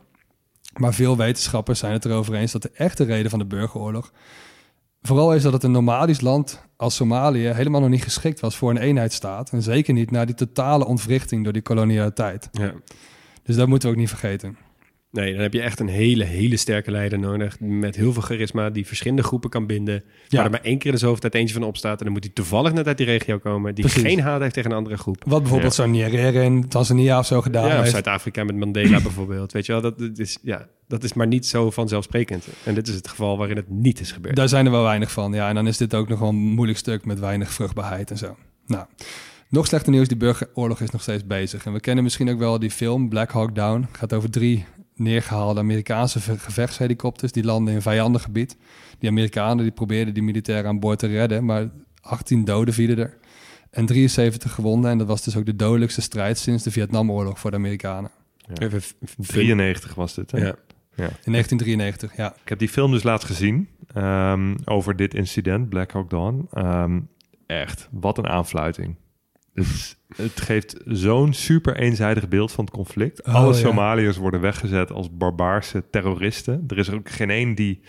Maar veel wetenschappers zijn het erover eens dat de echte reden van de burgeroorlog vooral is dat het een nomadisch land als Somalië helemaal nog niet geschikt was voor een eenheidsstaat. En zeker niet na die totale ontwrichting door die kolonialiteit. Ja. Dus dat moeten we ook niet vergeten. Nee, dan heb je echt een hele, hele sterke leider nodig. Met heel veel charisma, die verschillende groepen kan binden. Ja. Waar er maar één keer in de zoveel tijd eentje van opstaat. En dan moet hij toevallig net uit die regio komen. Die Precies. geen haat heeft tegen een andere groep. Wat bijvoorbeeld zo'n Nyerere in Tanzania of zo gedaan ja, heeft. Zuid-Afrika met Mandela bijvoorbeeld. Weet je wel, dat, dat is, ja, dat is maar niet zo vanzelfsprekend. En dit is het geval waarin het niet is gebeurd. Daar zijn er wel weinig van. Ja, en dan is dit ook nog wel een moeilijk stuk met weinig vruchtbaarheid en zo. Nou, nog slechter nieuws, die burgeroorlog is nog steeds bezig. En we kennen misschien ook wel die film Black Hawk Down. Het gaat over drie neergehaalde Amerikaanse ve- gevechtshelikopters die landen in vijandig gebied. Die Amerikanen die probeerden die militairen aan boord te redden, maar 18 doden vielen er. En 73 gewonden. En dat was dus ook de dodelijkste strijd sinds de Vietnamoorlog voor de Amerikanen. Even f- f- 93 was dit. Hè? Ja. In 1993, ja. Ik heb die film dus laatst gezien ehm, over dit incident, Black Hawk Dawn. Ehm, echt, wat een aanfluiting. Het, geeft zo'n super eenzijdig beeld van het conflict. Oh, Alle ja. Somaliërs worden weggezet als barbaarse terroristen. Er is ook geen één die...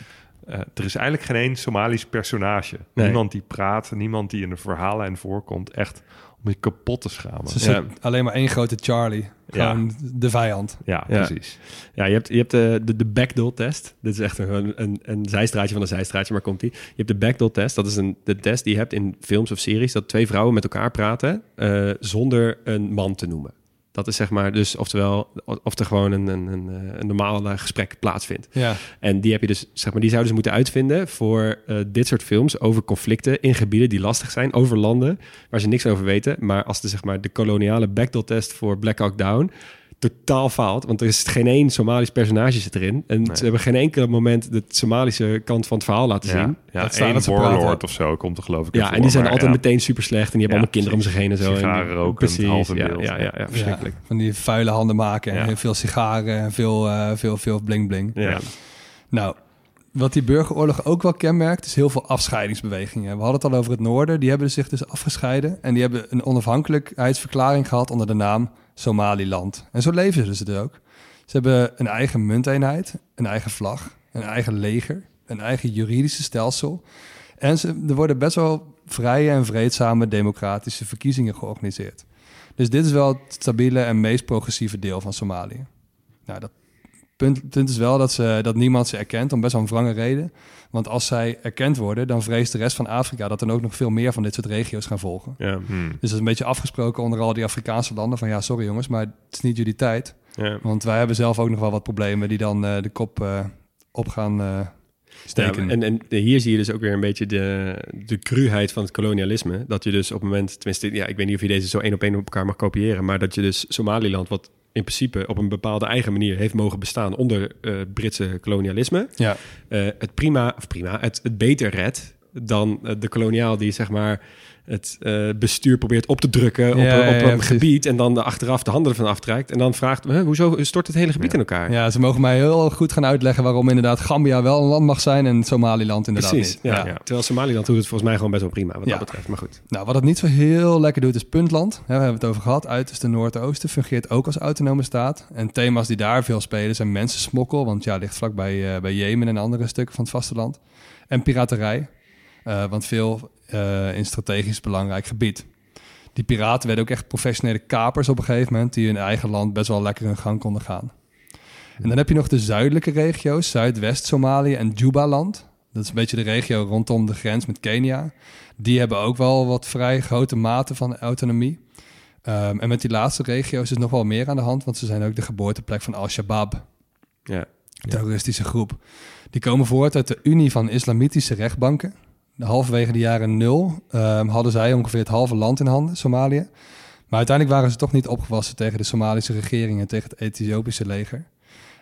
eh, er is eigenlijk geen één Somalisch personage. Nee. Niemand die praat, niemand die in de verhaallijn voorkomt. Echt om je kapot te schamen. Ze Ja. zit alleen maar één grote Charlie. Ja. Gewoon de vijand. Ja, Ja. precies. Ja, je hebt, je hebt de, de, de backdoor-test. Dit is echt een, een, een zijstraatje van een zijstraatje, maar komt die. Je hebt de backdoor-test. Dat is een, de test die je hebt in films of series... dat twee vrouwen met elkaar praten eh, zonder een man te noemen. Dat is zeg maar dus, oftewel, of er gewoon een, een, een, eh, een normaal gesprek plaatsvindt. Ja. En die heb je dus, zeg maar, die zouden ze moeten uitvinden voor eh, dit soort films over conflicten in gebieden die lastig zijn, over landen waar ze niks over weten. Maar als de, zeg maar, de koloniale backdoor-test voor Black Hawk Down totaal faalt, want er is geen één Somalisch personage zit erin. En Nee. ze hebben geen enkel moment de Somalische kant van het verhaal laten zien. Ja, ja Dat staan één warlord of zo komt er geloof ik Ja, en die zijn altijd ja. meteen super slecht. En die hebben Ja, allemaal kinderen om zich heen en zo. Sigaren en, rokend, half in beeld. ja, ja, ja, verschrikkelijk. Ja, van die vuile handen maken en Ja. heel veel sigaren en veel, eh, veel, veel bling bling. Ja. Ja. Nou, wat die burgeroorlog ook wel kenmerkt, is heel veel afscheidingsbewegingen. We hadden het al over het noorden, die hebben zich dus afgescheiden. En die hebben een onafhankelijkheidsverklaring gehad onder de naam Somaliland. En zo leven ze dus ook. Ze hebben een eigen munteenheid, een eigen vlag, een eigen leger, een eigen juridische stelsel. En ze, er worden best wel vrije en vreedzame democratische verkiezingen georganiseerd. Dus dit is wel het stabiele en meest progressieve deel van Somalië. Nou, dat punt, punt is wel dat, ze, dat niemand ze erkent, om best wel een wrange reden. Want als zij erkend worden, dan vreest de rest van Afrika dat er ook nog veel meer van dit soort regio's gaan volgen. Ja, Hmm. Dus dat is een beetje afgesproken onder al die Afrikaanse landen van ja, sorry jongens, maar het is niet jullie tijd. ja. Want wij hebben zelf ook nog wel wat problemen die dan eh, de kop eh, op gaan eh, steken. Ja, en, en hier zie je dus ook weer een beetje de, de cruheid van het kolonialisme. Dat je dus op het moment, tenminste, ja, ik weet niet of je deze zo één op één op elkaar mag kopiëren, maar dat je dus Somaliland, wat in principe op een bepaalde eigen manier heeft mogen bestaan onder eh, Britse kolonialisme, ja, eh, het prima, of prima, het, het beter redt dan eh, de koloniaal die zeg maar het eh, bestuur probeert op te drukken op, Ja, op ja, een gebied en dan de achteraf de handen ervan aftrekt en dan vraagt, "Huh, hoezo stort het hele gebied in elkaar? ja, ze mogen mij heel goed gaan uitleggen waarom inderdaad Gambia wel een land mag zijn en Somaliland inderdaad Precies, niet. Terwijl Somaliland doet het volgens mij gewoon best wel prima wat dat betreft, maar goed. Nou, wat het niet zo heel lekker doet is Puntland. We hebben het over gehad. Uiterste Noordoosten fungeert ook als autonome staat. En thema's die daar veel spelen zijn mensensmokkel. Want ja, ligt vlakbij eh bij Jemen en andere stukken van het vasteland. En piraterij. Eh, want veel eh, in strategisch belangrijk gebied. Die piraten werden ook echt professionele kapers op een gegeven moment... die in hun eigen land best wel lekker hun gang konden gaan. En dan heb je nog de zuidelijke regio's, Zuidwest-Somalië en Jubaland. Dat is een beetje de regio rondom de grens met Kenia. Die hebben ook wel wat vrij grote mate van autonomie. Ehm, en met die laatste regio's is nog wel meer aan de hand, want ze zijn ook de geboorteplek van Al-Shabaab, Ja. een terroristische groep. Die komen voort uit de Unie van Islamitische Rechtbanken. De halverwege de jaren nul ehm, hadden zij ongeveer het halve land in handen, Somalië. Maar uiteindelijk waren ze toch niet opgewassen tegen de Somalische regering en tegen het Ethiopische leger.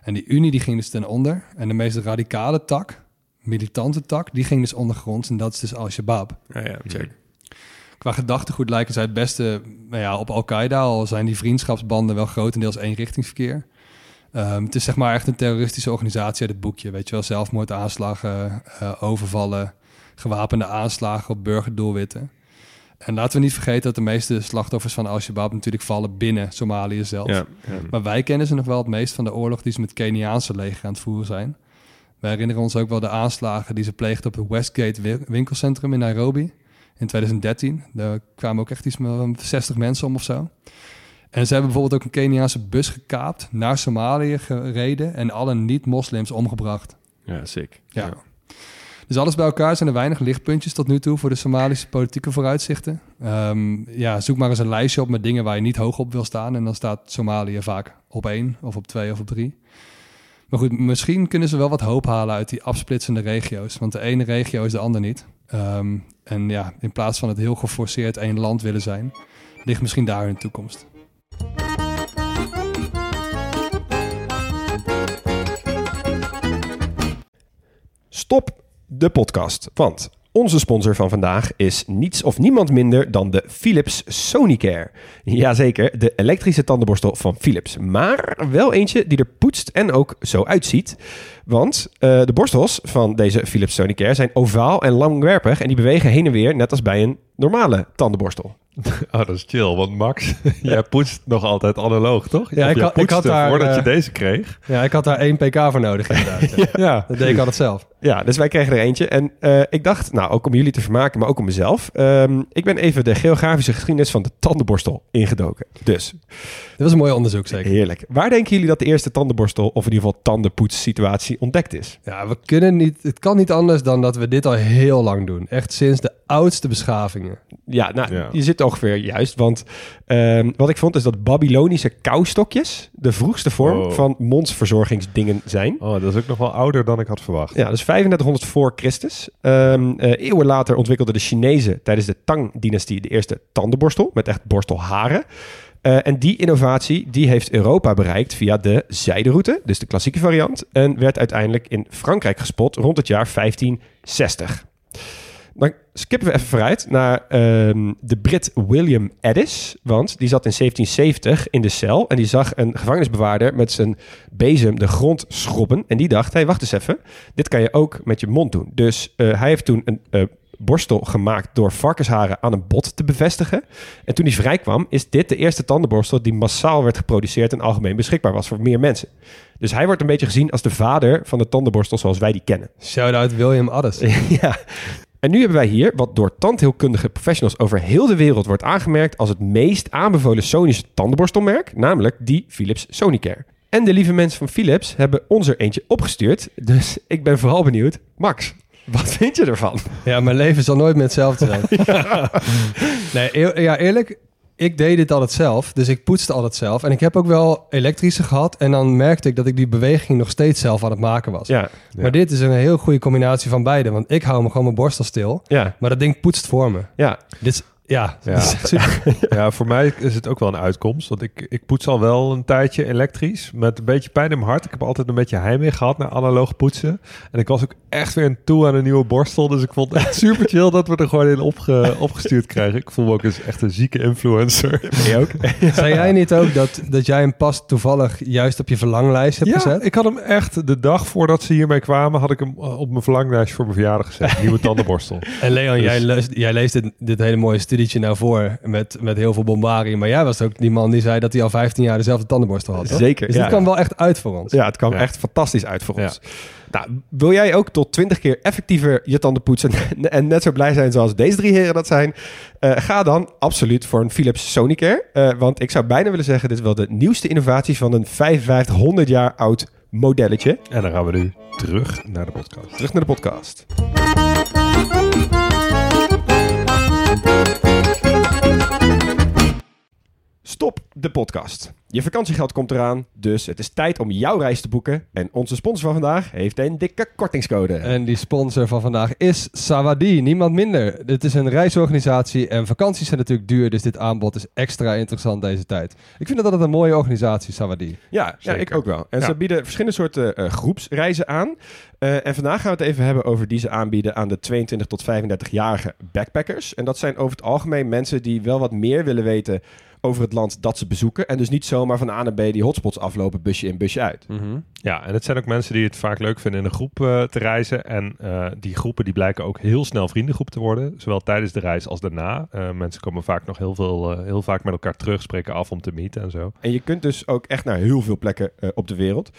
En die Unie die ging dus ten onder. En de meest radicale tak, militante tak, die ging dus ondergronds. En dat is dus Al-Shabaab. Ja, ja, check. Qua gedachtegoed lijken zij het beste nou ja, op Al-Qaeda, al zijn die vriendschapsbanden wel grotendeels eenrichtingsverkeer. Ehm het is zeg maar echt een terroristische organisatie uit het boekje. Weet je wel, zelfmoordaanslagen, eh, overvallen, gewapende aanslagen op burgerdoelwitten. En laten we niet vergeten dat de meeste slachtoffers van Al-Shabaab natuurlijk vallen binnen Somalië zelf. Ja, Maar wij kennen ze nog wel het meest van de oorlog die ze met Keniaanse leger aan het voeren zijn. Wij herinneren ons ook wel de aanslagen die ze pleegden op het Westgate wi- winkelcentrum in Nairobi in 2013. Daar kwamen ook echt iets van 60 mensen om of zo. En ze hebben bijvoorbeeld ook een Keniaanse bus gekaapt, naar Somalië gereden en alle niet-moslims omgebracht. ja, sick. Ja. Dus alles bij elkaar zijn er weinig lichtpuntjes tot nu toe voor de Somalische politieke vooruitzichten. Ehm, ja, zoek maar eens een lijstje op met dingen waar je niet hoog op wil staan. En dan staat Somalië vaak op één, of op twee, of op drie. Maar goed, misschien kunnen ze wel wat hoop halen uit die afsplitsende regio's. Want de ene regio is de ander niet. Ehm, en ja, in plaats van het heel geforceerd één land willen zijn, ligt misschien daar hun toekomst. Stop de podcast, want onze sponsor van vandaag is niets of niemand minder dan de Philips Sonicare. Jazeker, de elektrische tandenborstel van Philips. Maar wel eentje die er poetst en ook zo uitziet. Want eh, de borstels van deze Philips Sonicare zijn ovaal en langwerpig en die bewegen heen en weer net als bij een normale tandenborstel. [LAUGHS] Oh, dat is chill. Want Max, [LAUGHS] jij poetst nog altijd analoog, toch? Ja, ik had- ik had daar, Voordat je eh, deze kreeg. Ja, ik had daar één pk voor nodig inderdaad. [LAUGHS] Ja, Dat deed ik altijd zelf. Ja, dus wij kregen er eentje. En eh, ik dacht, nou, ook om jullie te vermaken, maar ook om mezelf. ehm, ik ben even de geografische geschiedenis van de tandenborstel ingedoken. Dus, Dit was een mooi onderzoek zeker. heerlijk. Waar denken jullie dat de eerste tandenborstel, of in ieder geval tandenpoetssituatie, ontdekt is? Ja, we kunnen niet, het kan niet anders dan dat we dit al heel lang doen. Echt sinds de oudste beschavingen. Ja, nou, Ja. je zit ongeveer juist. Want ehm, wat ik vond is dat Babylonische koustokjes de vroegste vorm Oh. van mondsverzorgingsdingen zijn. Oh, dat is ook nog wel ouder dan ik had verwacht. Ja, dus 3500 voor Christus. Ehm, eh, eeuwen later ontwikkelden de Chinezen tijdens de Tang-dynastie de eerste tandenborstel met echt borstelharen. Eh, en die innovatie die heeft Europa bereikt via de zijderoute, dus de klassieke variant, en werd uiteindelijk in Frankrijk gespot rond het jaar 1560. Dan skippen we even vooruit naar ehm, de Brit William Addis. Want die zat in 1770 in de cel. En die zag een gevangenisbewaarder met zijn bezem de grond schrobben. En die dacht, hé, hey, wacht eens even. Dit kan je ook met je mond doen. Dus eh, hij heeft toen een eh, borstel gemaakt door varkensharen aan een bot te bevestigen. En toen hij vrijkwam, is dit de eerste tandenborstel die massaal werd geproduceerd en algemeen beschikbaar was voor meer mensen. Dus hij wordt een beetje gezien als de vader van de tandenborstel zoals wij die kennen. Shout-out William Addis. [LAUGHS] ja. En nu hebben wij hier wat door tandheelkundige professionals over heel de wereld wordt aangemerkt als het meest aanbevolen Sonische tandenborstelmerk, namelijk die Philips Sonicare. En de lieve mensen van Philips hebben ons er eentje opgestuurd, dus ik ben vooral benieuwd. Max, wat vind je ervan? Ja, mijn leven zal nooit meer hetzelfde zijn. [LAUGHS] nee, eer- ja, eerlijk, ik deed dit altijd zelf. Dus ik poetste altijd zelf. En ik heb ook wel elektrische gehad. En dan merkte ik dat ik die beweging nog steeds zelf aan het maken was. Ja, Maar dit is een heel goede combinatie van beide. Want ik hou me gewoon mijn borstel stil. ja, Maar dat ding poetst voor me. ja. Dit is, ja, Ja. [LAUGHS] Ja, voor mij is het ook wel een uitkomst. Want ik, ik poets al wel een tijdje elektrisch. Met een beetje pijn in mijn hart. Ik heb altijd een beetje heimwee gehad naar analoog poetsen. En ik was ook echt weer een toe aan een nieuwe borstel. Dus ik vond het echt super chill dat we er gewoon in opge, opgestuurd krijgen. Ik voel me ook eens echt een zieke influencer. Ben je ook? [LAUGHS] Zei jij niet ook dat, dat jij hem pas toevallig juist op je verlanglijst hebt Ja, gezet? ik had hem echt de dag voordat ze hiermee kwamen, had ik hem uh, op mijn verlanglijst voor mijn verjaardag gezet. Nieuwe tandenborstel. En Leon, Dus- jij, leest, jij leest dit, dit hele mooie studietje nou voor met, met heel veel bombardie. Maar jij was ook die man die zei dat hij al 15 jaar dezelfde tandenborstel had. toch? Zeker, Dus ja. dit kwam wel echt uit voor ons. Ja, het kwam Ja. echt fantastisch uit voor Ja. ons. Nou, wil jij ook tot 20 keer effectiever je tanden poetsen [LAUGHS] en net zo blij zijn zoals deze drie heren dat zijn? Eh, ga dan absoluut voor een Philips Sonicare. Eh, want ik zou bijna willen zeggen, dit is wel de nieuwste innovatie van een 5500 jaar oud modelletje. En dan gaan we nu Terug naar de podcast. Terug naar de podcast. Stop de podcast. Je vakantiegeld komt eraan, dus het is tijd om jouw reis te boeken. En onze sponsor van vandaag heeft een dikke kortingscode. En die sponsor van vandaag is Sawadi, niemand minder. Dit is een reisorganisatie en vakanties zijn natuurlijk duur, dus dit aanbod is extra interessant deze tijd. Ik vind dat altijd een mooie organisatie, Sawadi. Ja, ja ik ook wel. En Ja. ze bieden verschillende soorten eh, groepsreizen aan. Eh, en vandaag gaan we het even hebben over die ze aanbieden aan de 22 tot 35-jarige backpackers. En dat zijn over het algemeen mensen die wel wat meer willen weten over het land dat ze bezoeken. En dus niet zomaar van A naar B die hotspots aflopen, busje in, busje uit. Ja, en het zijn ook mensen die het vaak leuk vinden in een groep eh, te reizen. En eh, die groepen die blijken ook heel snel vriendengroep te worden. Zowel tijdens de reis als daarna. Eh, mensen komen vaak nog heel, veel, heel vaak met elkaar terug, spreken af om te meeten en zo. En je kunt dus ook echt naar heel veel plekken op de wereld.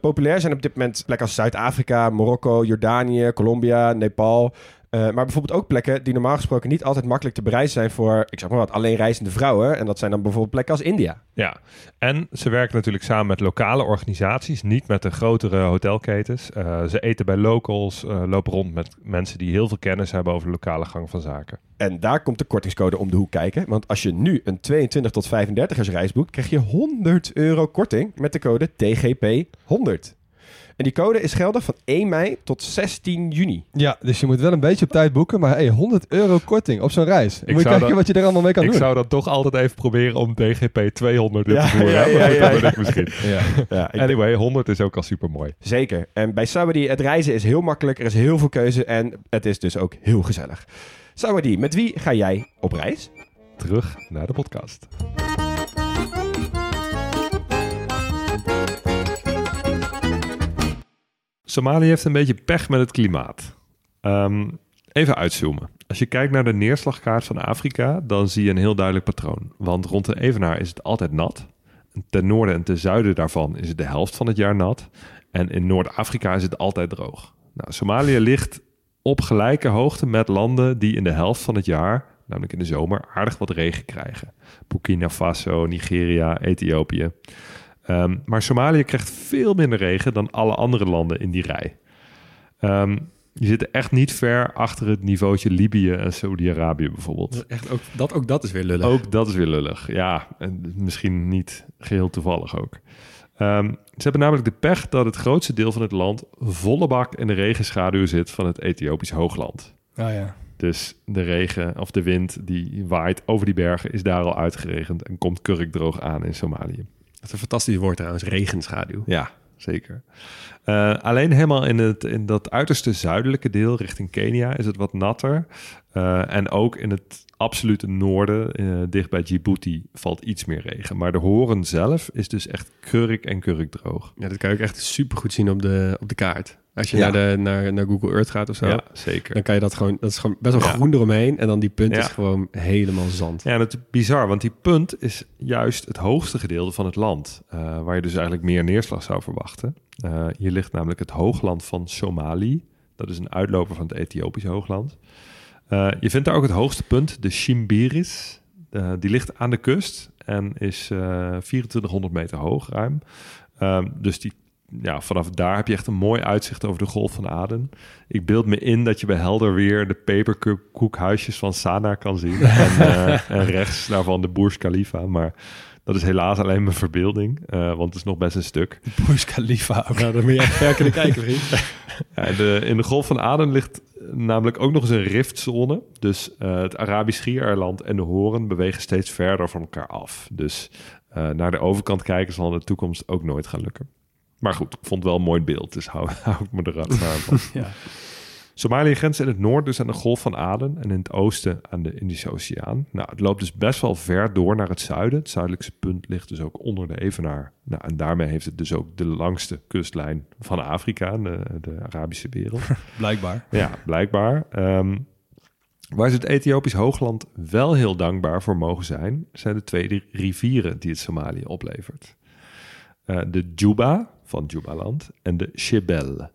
Populair zijn op dit moment plekken als Zuid-Afrika, Marokko, Jordanië, Colombia, Nepal. Eh, maar bijvoorbeeld ook plekken die normaal gesproken niet altijd makkelijk te bereizen zijn voor, ik zeg maar wat, alleen reizende vrouwen. En dat zijn dan bijvoorbeeld plekken als India. Ja, en ze werken natuurlijk samen met lokale organisaties, niet met de grotere hotelketens. Eh, ze eten bij locals, eh, lopen rond met mensen die heel veel kennis hebben over de lokale gang van zaken. En daar komt de kortingscode om de hoek kijken. Want als je nu een 22 tot 35ers reis boekt, krijg je 100 euro korting met de code TGP100. En die code is geldig van 1 mei tot 16 juni. Ja, dus je moet wel een beetje op tijd boeken, maar hey, 100 euro korting op zo'n reis. moet je kijken dat- wat je er allemaal mee kan ik doen. zou dan toch altijd even proberen om DGP 200 in Ja, te voeren. ja, ja, [LAUGHS] ja, ja. ik misschien. Ja. Ja, ik- Anyway, 100 is ook al super mooi. Zeker. En bij Sawadee, het reizen is heel makkelijk. Er is heel veel keuze en het is dus ook heel gezellig. Sawadee, met wie ga jij op reis? Terug naar de podcast. Somalië heeft een beetje pech met het klimaat. Ehm, even uitzoomen. Als je kijkt naar de neerslagkaart van Afrika, dan zie je een heel duidelijk patroon. Want rond de Evenaar is het altijd nat. Ten noorden en ten zuiden daarvan is het de helft van het jaar nat. En in Noord-Afrika is het altijd droog. Nou, Somalië ligt op gelijke hoogte met landen die in de helft van het jaar, namelijk in de zomer, aardig wat regen krijgen. Burkina Faso, Nigeria, Ethiopië. Ehm, maar Somalië krijgt veel minder regen dan alle andere landen in die rij. Ehm, je zit echt niet ver achter het niveautje Libië en Saudi-Arabië bijvoorbeeld. Echt ook, dat, ook dat is weer lullig. Ook dat is weer lullig. Ja, en misschien niet geheel toevallig ook. Ehm, ze hebben namelijk de pech dat het grootste deel van het land volle bak in de regenschaduw zit van het Ethiopisch hoogland. Oh ja. Dus de regen of de wind die waait over die bergen is daar al uitgeregend en komt kurkdroog aan in Somalië. Dat is een fantastisch woord trouwens, regenschaduw. Ja, zeker. Eh, alleen helemaal in, het, in dat uiterste zuidelijke deel richting Kenia is het wat natter. Eh, en ook in het absolute noorden, eh, dicht bij Djibouti, valt iets meer regen. Maar de horen zelf is dus echt kurk en kurkdroog. Ja, dat kan je ook echt super goed zien op de, op de kaart. Als je Ja. naar, de, naar, naar Google Earth gaat of zo, Ja, zeker. dan kan je dat gewoon, dat is gewoon best wel Ja. groen eromheen. En dan die punt is gewoon helemaal zand. Ja, het is bizar, want die punt is juist het hoogste gedeelte van het land. eh, waar je dus eigenlijk meer neerslag zou verwachten. Eh, hier ligt namelijk het hoogland van Somali. Dat is een uitloper van het Ethiopische hoogland. Eh, je vindt daar ook het hoogste punt, de Shimbiris. Die ligt aan de kust en is eh 2400 meter hoog ruim. Ehm, dus die, ja, vanaf daar heb je echt een mooi uitzicht over de Golf van Aden. Ik beeld me in dat je bij helder weer de peperkoekhuisjes van Sana kan zien. [LAUGHS] en, eh, en rechts daarvan de Burj Khalifa. Maar dat is helaas alleen mijn verbeelding, eh, want het is nog best een stuk. Burj Khalifa ook. Ja, dan moet je echt ver kunnen kijken, vriend. Ja, in de, in de Golf van Aden ligt eh, namelijk ook nog eens een riftzone. Dus het Arabisch Schiereiland en de Horen bewegen steeds verder van elkaar af. Dus naar de overkant kijken zal in de toekomst ook nooit gaan lukken. Maar goed, ik vond het wel een mooi beeld, dus hou, [LAUGHS] hou ik me er aan van. [LAUGHS] Ja. Somalië grenst in het noorden dus aan de Golf van Aden en in het oosten aan de Indische Oceaan. Nou, het loopt dus best wel ver door naar het zuiden. Het zuidelijkste punt ligt dus ook onder de Evenaar. Nou, en daarmee heeft het dus ook de langste kustlijn van Afrika, de, de Arabische wereld. [LAUGHS] Blijkbaar. Ja, blijkbaar. Ehm, waar ze het Ethiopisch hoogland wel heel dankbaar voor mogen zijn, zijn de twee ri- rivieren die het Somalië oplevert. Eh, de Juba van Jubaland en de Shebel.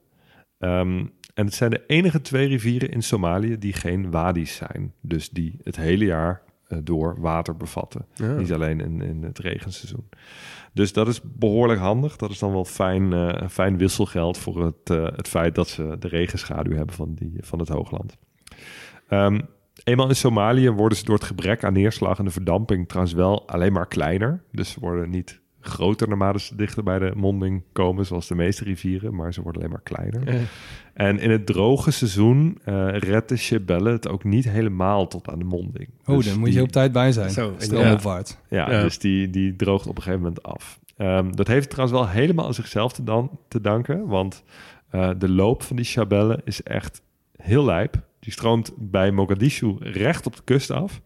Ehm, en het zijn de enige twee rivieren in Somalië die geen wadis zijn. Dus die het hele jaar eh, door water bevatten. Ja. Niet alleen in, in het regenseizoen. Dus dat is behoorlijk handig. Dat is dan wel fijn, eh, fijn wisselgeld voor het, eh, het feit dat ze de regenschaduw hebben van, die, van het hoogland. Ehm, eenmaal in Somalië worden ze door het gebrek aan neerslag en de verdamping trouwens wel alleen maar kleiner. Dus ze worden niet groter naarmate ze dichter bij de monding komen, zoals de meeste rivieren, maar ze worden alleen maar kleiner. En in het droge seizoen eh redt de Chebelle het ook niet helemaal tot aan de monding. Oh, Dus dan moet je op tijd bij zijn. Zo, Stroomopwaarts. ja, Ja. dus die, die droogt op een gegeven moment af. Ehm, dat heeft trouwens wel helemaal aan zichzelf te, dan, te danken, want eh, de loop van die Chabelle is echt heel lijp. Die stroomt bij Mogadishu recht op de kust af.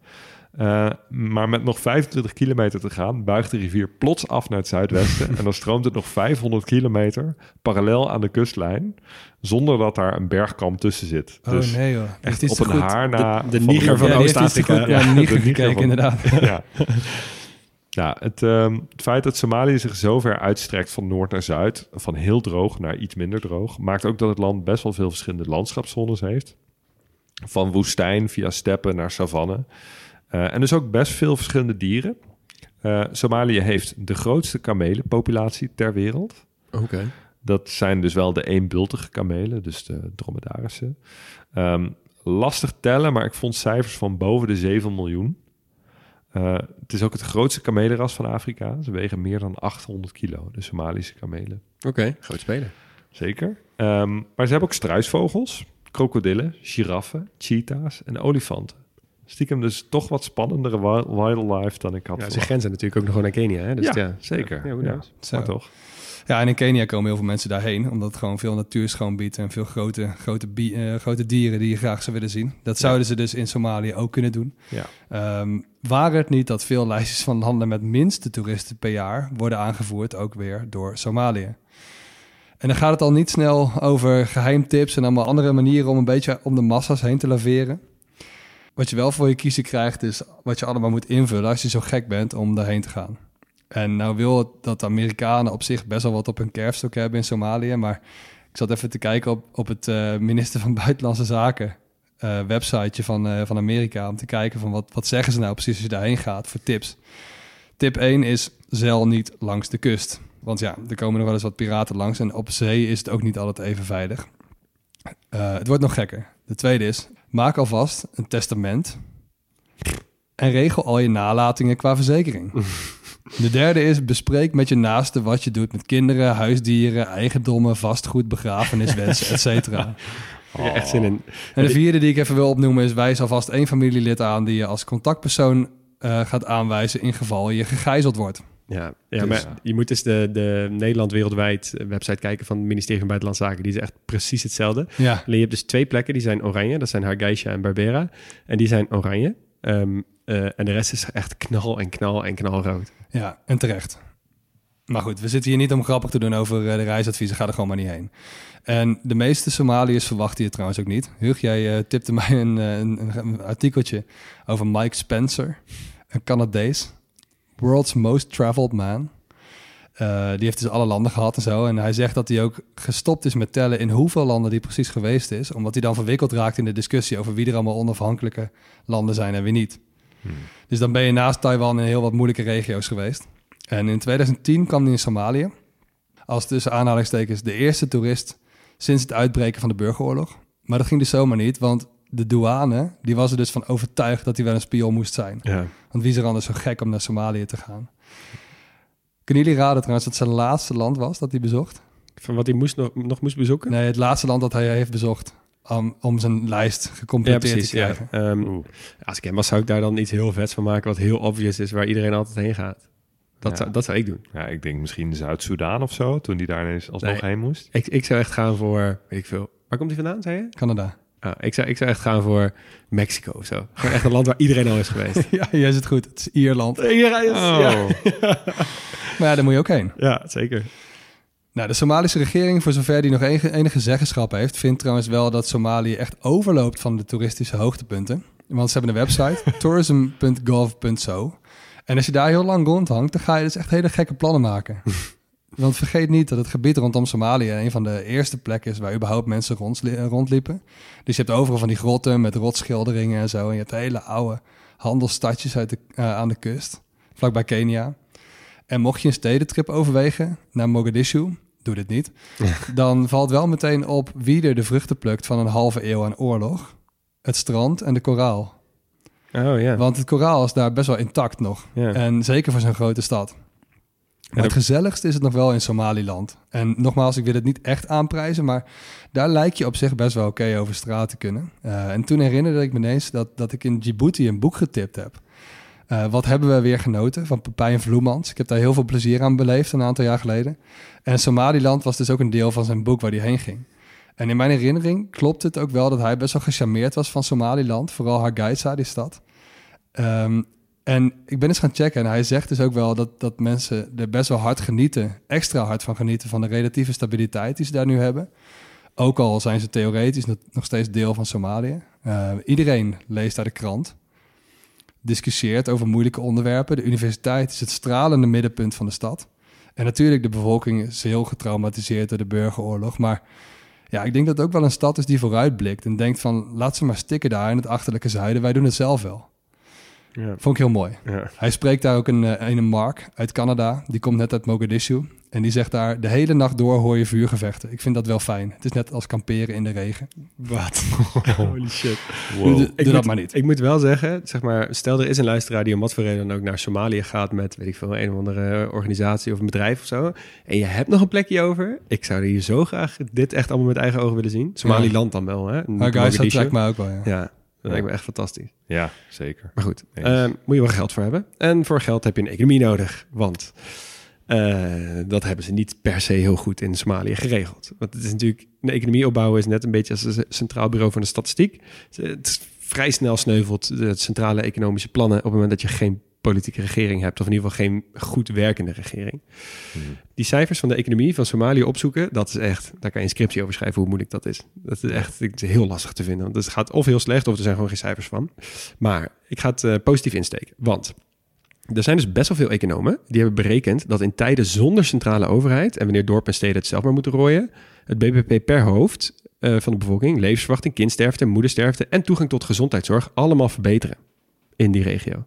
Eh, maar met nog 25 kilometer te gaan, buigt de rivier plots af naar het zuidwesten. [LAUGHS] en dan stroomt het nog 500 kilometer parallel aan de kustlijn, zonder dat daar een bergkam tussen zit. Oh dus nee hoor. echt op een goed- haar na... de van Niger van Ja, Oost-Afrika. Ja, Niger de Niger gekeken, van- inderdaad. [LAUGHS] ja. Ja, het, ehm, het feit dat Somalië zich zo ver uitstrekt van noord naar zuid, van heel droog naar iets minder droog, maakt ook dat het land best wel veel verschillende landschapszones heeft. Van woestijn via steppen naar savanne. Eh, en dus ook best veel verschillende dieren. Eh, Somalië heeft de grootste kamelenpopulatie ter wereld. Oké. Dat zijn dus wel de eenbultige kamelen, dus de dromedarische. Ehm, lastig tellen, maar ik vond cijfers van boven de 7 miljoen. Eh, het is ook het grootste kamelenras van Afrika. Ze wegen meer dan 800 kilo, de Somalische kamelen. Oké, groot speler. Zeker. Ehm, maar ze hebben ook struisvogels, krokodillen, giraffen, cheetahs en olifanten. Stiekem dus toch wat spannendere wi- wildlife dan ik had Ja, ze grenzen natuurlijk ook nog gewoon naar Kenia. Hè? Dus Ja, ja, zeker. Ja, hoe Ja. Maar toch. Ja, en in Kenia komen heel veel mensen daarheen, omdat het gewoon veel natuur schoon biedt en veel grote, grote, eh, grote dieren die je graag zou willen zien. Dat zouden ze dus in Somalië ook kunnen doen. Ja. Ehm waar het niet dat veel lijstjes van landen met minste toeristen per jaar worden aangevoerd, ook weer door Somalië. En dan gaat het al niet snel over geheimtips en allemaal andere manieren om een beetje om de massa's heen te laveren. Wat je wel voor je kiezen krijgt, is wat je allemaal moet invullen als je zo gek bent om daarheen te gaan. En nou wil het dat de Amerikanen op zich best wel wat op hun kerfstok hebben in Somalië. Maar ik zat even te kijken op, op het eh, minister van Buitenlandse Zaken eh, websiteje van, eh, van Amerika. Om te kijken van wat, wat zeggen ze nou precies als je daarheen gaat voor tips. Tip 1 is zeil niet langs de kust. Want ja, er komen nog wel eens wat piraten langs. En op zee is het ook niet altijd even veilig. Het wordt nog gekker. De tweede is, maak alvast een testament. En regel al je nalatingen qua verzekering. [LAUGHS] De derde is, bespreek met je naaste wat je doet met kinderen, huisdieren, eigendommen, vastgoed, begrafeniswensen, et cetera. Ik [LAUGHS] heb echt zin in. En de vierde die ik even wil opnoemen is, wijs alvast één familielid aan die je als contactpersoon eh, gaat aanwijzen in geval je gegijzeld wordt. Ja, ja Dus- maar je moet dus de, de Nederland wereldwijd website kijken van het ministerie van Buitenlandse Zaken. Die is echt precies hetzelfde. Ja, Alleen je hebt dus twee plekken, die zijn oranje. Dat zijn Hargeisa en Barbera. En die zijn oranje. Ehm, eh, en de rest is echt knal en knal en knalrood. ja, en terecht. Maar goed, we zitten hier niet om grappig te doen over eh, de reisadviezen. Ga er gewoon maar niet heen. En de meeste Somaliërs verwachten je trouwens ook niet. Hug, jij eh, tipte [LAUGHS] mij een, een, een artikeltje over Mike Spencer, een Canadees. World's Most Traveled Man. Eh, die heeft dus alle landen gehad en zo. En hij zegt dat hij ook gestopt is met tellen in hoeveel landen die precies geweest is. Omdat hij dan verwikkeld raakt in de discussie over wie er allemaal onafhankelijke landen zijn en wie niet. Dus dan ben je naast Taiwan in heel wat moeilijke regio's geweest. En in 2010 kwam hij in Somalië. Als tussen aanhalingstekens de eerste toerist sinds het uitbreken van de burgeroorlog. Maar dat ging dus zomaar niet, want de douane die was er dus van overtuigd dat hij wel een spion moest zijn. Ja. Want wie is er anders zo gek om naar Somalië te gaan? Kunnen jullie raden trouwens dat het zijn laatste land was dat hij bezocht? Van wat hij moest nog, nog moest bezoeken? Nee, het laatste land dat hij heeft bezocht om, om zijn lijst Ja, gecompleteerd precies. te Ja. krijgen. Ehm, Oeh. als ik hem was, zou ik daar dan iets heel vets van maken... wat heel obvious is, waar iedereen altijd heen gaat. Dat, Ja. zou, dat zou ik doen. Ja, ik denk misschien Zuid-Soedan of zo, toen die daar ineens alsnog Nee. heen moest. Ik, ik zou echt gaan voor, weet ik veel... Waar komt hij vandaan, zei je? Canada. Ah, ik, zou, ik zou echt gaan voor Mexico of zo. Gewoon echt een land waar iedereen al is geweest. [LAUGHS] ja, jij zit goed. Het is Ierland. Oh. [LAUGHS] Maar ja, daar moet je ook heen. Ja, zeker. Nou, de Somalische regering, voor zover die nog enige, enige zeggenschap heeft, vindt trouwens wel dat Somalië echt overloopt van de toeristische hoogtepunten. Want ze hebben een website, [LAUGHS] tourism.gov.zo. En als je daar heel lang rondhangt, dan ga je dus echt hele gekke plannen maken. Want vergeet niet dat het gebied rondom Somalië een van de eerste plekken is waar überhaupt mensen rondliepen. Dus je hebt overal van die grotten met rotschilderingen en zo. En je hebt hele oude handelsstadjes uit de, eh, aan de kust, vlakbij Kenia. En mocht je een stedentrip overwegen naar Mogadishu, doe dit niet, dan valt wel meteen op wie er de vruchten plukt van een halve eeuw aan oorlog. Het strand en de koraal. Oh ja. Want het koraal is daar best wel intact nog. ja. En zeker voor zo'n grote stad. Maar het gezelligste is het nog wel in Somaliland. En nogmaals, ik wil het niet echt aanprijzen, maar daar lijkt je op zich best wel oké over straat te kunnen. Eh, en toen herinnerde ik me ineens dat, dat ik in Djibouti een boek getipt heb. Eh, wat hebben we weer genoten van Pepijn Vloemans. Ik heb daar heel veel plezier aan beleefd een aantal jaar geleden. En Somaliland was dus ook een deel van zijn boek waar hij heen ging. En in mijn herinnering klopt het ook wel dat hij best wel gecharmeerd was van Somaliland. Vooral Hargeisa, die stad. Ehm, en ik ben eens gaan checken en hij zegt dus ook wel dat, dat mensen er best wel hard genieten, extra hard van genieten van de relatieve stabiliteit die ze daar nu hebben. Ook al zijn ze theoretisch nog- steeds deel van Somalië. Eh, iedereen leest daar de krant, discussieert over moeilijke onderwerpen. De universiteit is het stralende middenpunt van de stad. En natuurlijk, de bevolking is heel getraumatiseerd door de burgeroorlog. Maar ja, ik denk dat het ook wel een stad is die vooruitblikt en denkt van laat ze maar stikken daar in het achterlijke zuiden. Wij doen het zelf wel. Ja. Vond ik heel mooi. Ja. Hij spreekt daar ook een, eh, een Mark uit Canada. Die komt net uit Mogadishu. En die zegt daar, de hele nacht door hoor je vuurgevechten. Ik vind dat wel fijn. Het is net als kamperen in de regen. Wat? [LAUGHS] Holy shit. Doe, doe Ik dat moet- maar niet. Ik moet wel zeggen, zeg maar, stel er is een luisteraar die om wat voor reden dan ook naar Somalië gaat met, weet ik veel, een of andere organisatie of een bedrijf of zo. En je hebt nog een plekje over. Ik zou hier zo graag dit echt allemaal met eigen ogen willen zien. Somaliland dan wel, hè? Guys, dat trekt mij ook wel, ja. Ja, dat lijkt me echt fantastisch. Ja, zeker. Maar goed, Eens. eh, moet je wel geld voor hebben. En voor geld heb je een economie nodig. Want eh, dat hebben ze niet per se heel goed in Somalië geregeld. Want het is natuurlijk, een economie opbouwen is net een beetje als het Centraal Bureau van de Statistiek. Het vrij snel sneuvelt de centrale economische plannen op het moment dat je geen politieke regering hebt. Of in ieder geval geen goed werkende regering. Hmm. Die cijfers van de economie van Somalië opzoeken, dat is echt, daar kan je een scriptie over schrijven hoe moeilijk dat is. Dat is echt het is heel lastig te vinden. Want het gaat of heel slecht of er zijn gewoon geen cijfers van. Maar ik ga het eh, positief insteken. Want er zijn dus best wel veel economen die hebben berekend dat in tijden zonder centrale overheid en wanneer dorpen en steden het zelf maar moeten rooien, het BBP per hoofd eh, van de bevolking, levensverwachting, kindsterfte, moedersterfte en toegang tot gezondheidszorg allemaal verbeteren in die regio.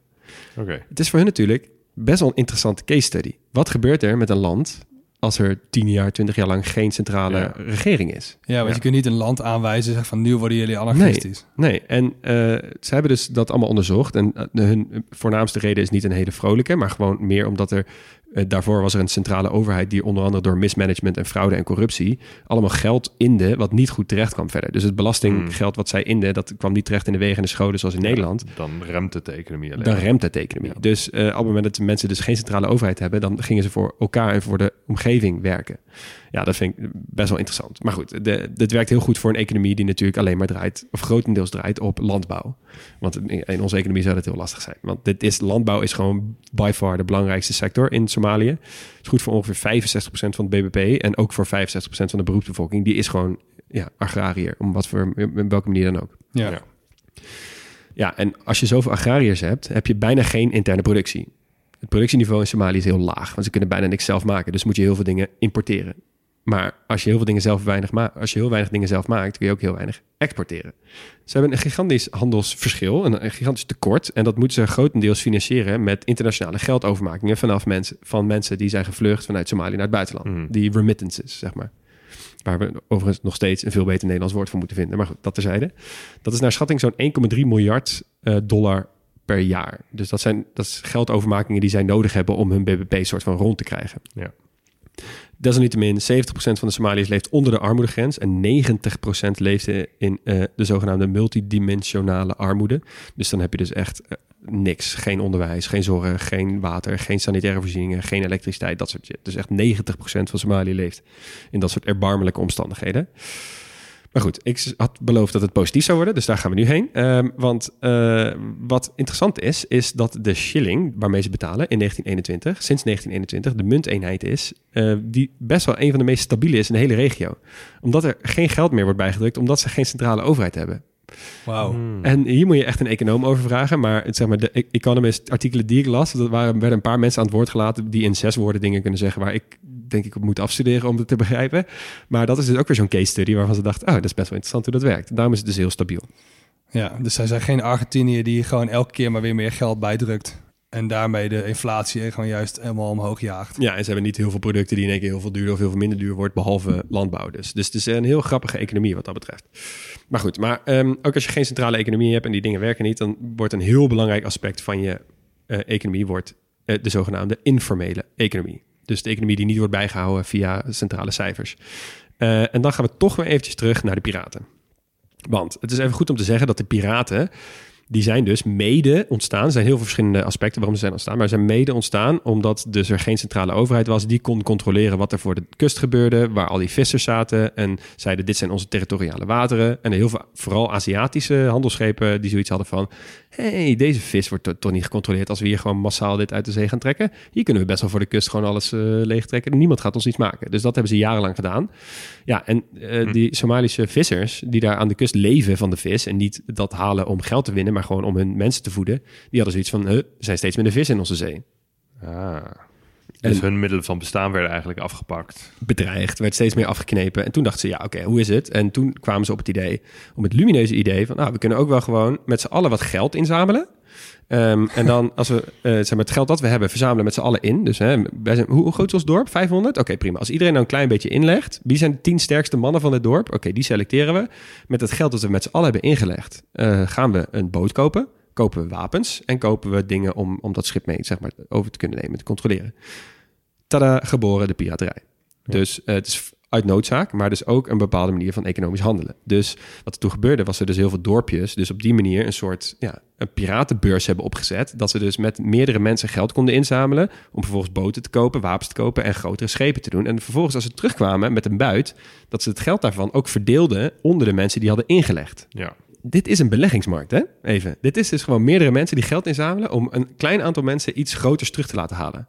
Oké. Het is voor hun natuurlijk best wel een interessante case study. Wat gebeurt er met een land als er tien jaar, twintig jaar lang geen centrale Ja. regering is? Ja, want Ja. je kunt niet een land aanwijzen en zeggen van nu worden jullie anarchistisch. Nee, en eh, ze hebben dus dat allemaal onderzocht. En eh, hun voornaamste reden is niet een hele vrolijke, maar gewoon meer omdat er eh, daarvoor was er een centrale overheid die onder andere door mismanagement en fraude en corruptie allemaal geld inde wat niet goed terecht kwam verder. Dus het belastinggeld wat zij inde, dat kwam niet terecht in de wegen en de scholen zoals in Nederland. Dan remt het de economie alleen. Dan remt het de economie. Ja. Dus eh, op het moment dat de mensen dus geen centrale overheid hebben, dan gingen ze voor elkaar en voor de omgeving werken. Ja, dat vind ik best wel interessant. Maar goed, de, dit werkt heel goed voor een economie die natuurlijk alleen maar draait, of grotendeels draait op landbouw. Want in onze economie zou dat heel lastig zijn. Want dit is, landbouw is gewoon by far de belangrijkste sector in Somalië. Het is goed voor ongeveer 65% van het BBP en ook voor 65% van de beroepsbevolking. Die is gewoon ja, agrariër, om wat voor, in welke manier dan ook. Ja. Ja. Ja, en als je zoveel agrariërs hebt, heb je bijna geen interne productie. Het productieniveau in Somalië is heel laag, want ze kunnen bijna niks zelf maken. Dus moet je heel veel dingen importeren. Maar als je heel veel dingen zelf weinig maakt, als je heel weinig dingen zelf maakt, kun je ook heel weinig exporteren. Ze hebben een gigantisch handelsverschil, een, een gigantisch tekort. En dat moeten ze grotendeels financieren met internationale geldovermakingen vanaf mensen, van mensen die zijn gevlucht vanuit Somalië naar het buitenland. Mm. Die remittances, zeg maar. Waar we overigens nog steeds een veel beter Nederlands woord voor moeten vinden. Maar goed, dat terzijde. Dat is naar schatting zo'n 1,3 miljard eh, dollar per jaar. Dus dat zijn dat is geldovermakingen die zij nodig hebben om hun BBP soort van rond te krijgen. Ja. Desalniettemin, 70% van de Somaliërs leeft onder de armoedegrens en 90% leeft in eh, de zogenaamde multidimensionale armoede. Dus dan heb je dus echt eh, niks. Geen onderwijs, geen zorg, geen water, geen sanitaire voorzieningen, geen elektriciteit, dat soort shit. Dus echt 90% van Somalië leeft in dat soort erbarmelijke omstandigheden. Maar goed, ik had beloofd dat het positief zou worden, dus daar gaan we nu heen. Ehm, want eh, wat interessant is, is dat de shilling waarmee ze betalen in 1921, sinds 1921, de munteenheid is, eh, die best wel een van de meest stabiele is in de hele regio. Omdat er geen geld meer wordt bijgedrukt, omdat ze geen centrale overheid hebben. Wauw. Hmm. En hier moet je echt een econoom over vragen. Maar het, zeg maar, de Economist artikelen die ik las, dat waren, werden een paar mensen aan het woord gelaten die in zes woorden dingen kunnen zeggen waar ik denk ik op moet afstuderen om het te begrijpen. Maar dat is dus ook weer zo'n case study waarvan ze dachten, oh, dat is best wel interessant hoe dat werkt. Daarom is het dus heel stabiel. Ja, dus zij zijn geen Argentinië die gewoon elke keer maar weer meer geld bijdrukt. En daarmee de inflatie gewoon juist helemaal omhoog jaagt. Ja, en ze hebben niet heel veel producten die in één keer heel veel duurder of heel veel minder duur wordt, behalve landbouw dus. Dus het is een heel grappige economie wat dat betreft. Maar goed, maar ehm, ook als je geen centrale economie hebt en die dingen werken niet, dan wordt een heel belangrijk aspect van je eh, economie wordt, eh, de zogenaamde informele economie. Dus de economie die niet wordt bijgehouden via centrale cijfers. Eh, en dan gaan we toch weer eventjes terug naar de piraten. Want het is even goed om te zeggen dat de piraten die zijn dus mede ontstaan. Er zijn heel veel verschillende aspecten waarom ze zijn ontstaan. Maar ze zijn mede ontstaan omdat dus er geen centrale overheid was. Die kon controleren wat er voor de kust gebeurde. Waar al die vissers zaten. En zeiden dit zijn onze territoriale wateren. En heel veel, vooral Aziatische handelsschepen die zoiets hadden van... hey, deze vis wordt to- toch niet gecontroleerd als we hier gewoon massaal dit uit de zee gaan trekken. Hier kunnen we best wel voor de kust gewoon alles eh leegtrekken. Niemand gaat ons iets maken. Dus dat hebben ze jarenlang gedaan. Ja, en eh, die Somalische vissers die daar aan de kust leven van de vis... en niet dat halen om geld te winnen, maar gewoon om hun mensen te voeden... die hadden zoiets van, huh, er zijn steeds minder vis in onze zee. Ah. Dus En- hun middelen van bestaan werden eigenlijk afgepakt. bedreigd, werd steeds meer afgeknepen. En toen dachten ze, ja, oké, hoe is het? En toen kwamen ze op het idee, om het lumineuze idee van, nou, we kunnen ook wel gewoon met z'n allen wat geld inzamelen. Ehm, en dan, als we eh, zeg maar, het geld dat we hebben, verzamelen met z'n allen in. Dus hè, wij zijn, hoe, groot is ons dorp? 500? Oké, prima. Als iedereen nou een klein beetje inlegt, wie zijn de tien sterkste mannen van het dorp? Oké, die selecteren we. Met het geld dat we met z'n allen hebben ingelegd, eh, gaan we een boot kopen. Kopen we wapens en kopen we dingen om, om dat schip mee zeg maar, over te kunnen nemen, te controleren. Tada, geboren de piraterij. Dus eh, het is uit noodzaak, maar dus ook een bepaalde manier van economisch handelen. Dus wat er toen gebeurde, was er dus heel veel dorpjes, dus op die manier een soort ja, een piratenbeurs hebben opgezet. Dat ze dus met meerdere mensen geld konden inzamelen om vervolgens boten te kopen, wapens te kopen en grotere schepen te doen. En vervolgens als ze terugkwamen met een buit, dat ze het geld daarvan ook verdeelden onder de mensen die hadden ingelegd. Ja. Dit is een beleggingsmarkt, hè? Even. Dit is dus gewoon meerdere mensen die geld inzamelen om een klein aantal mensen iets groters terug te laten halen.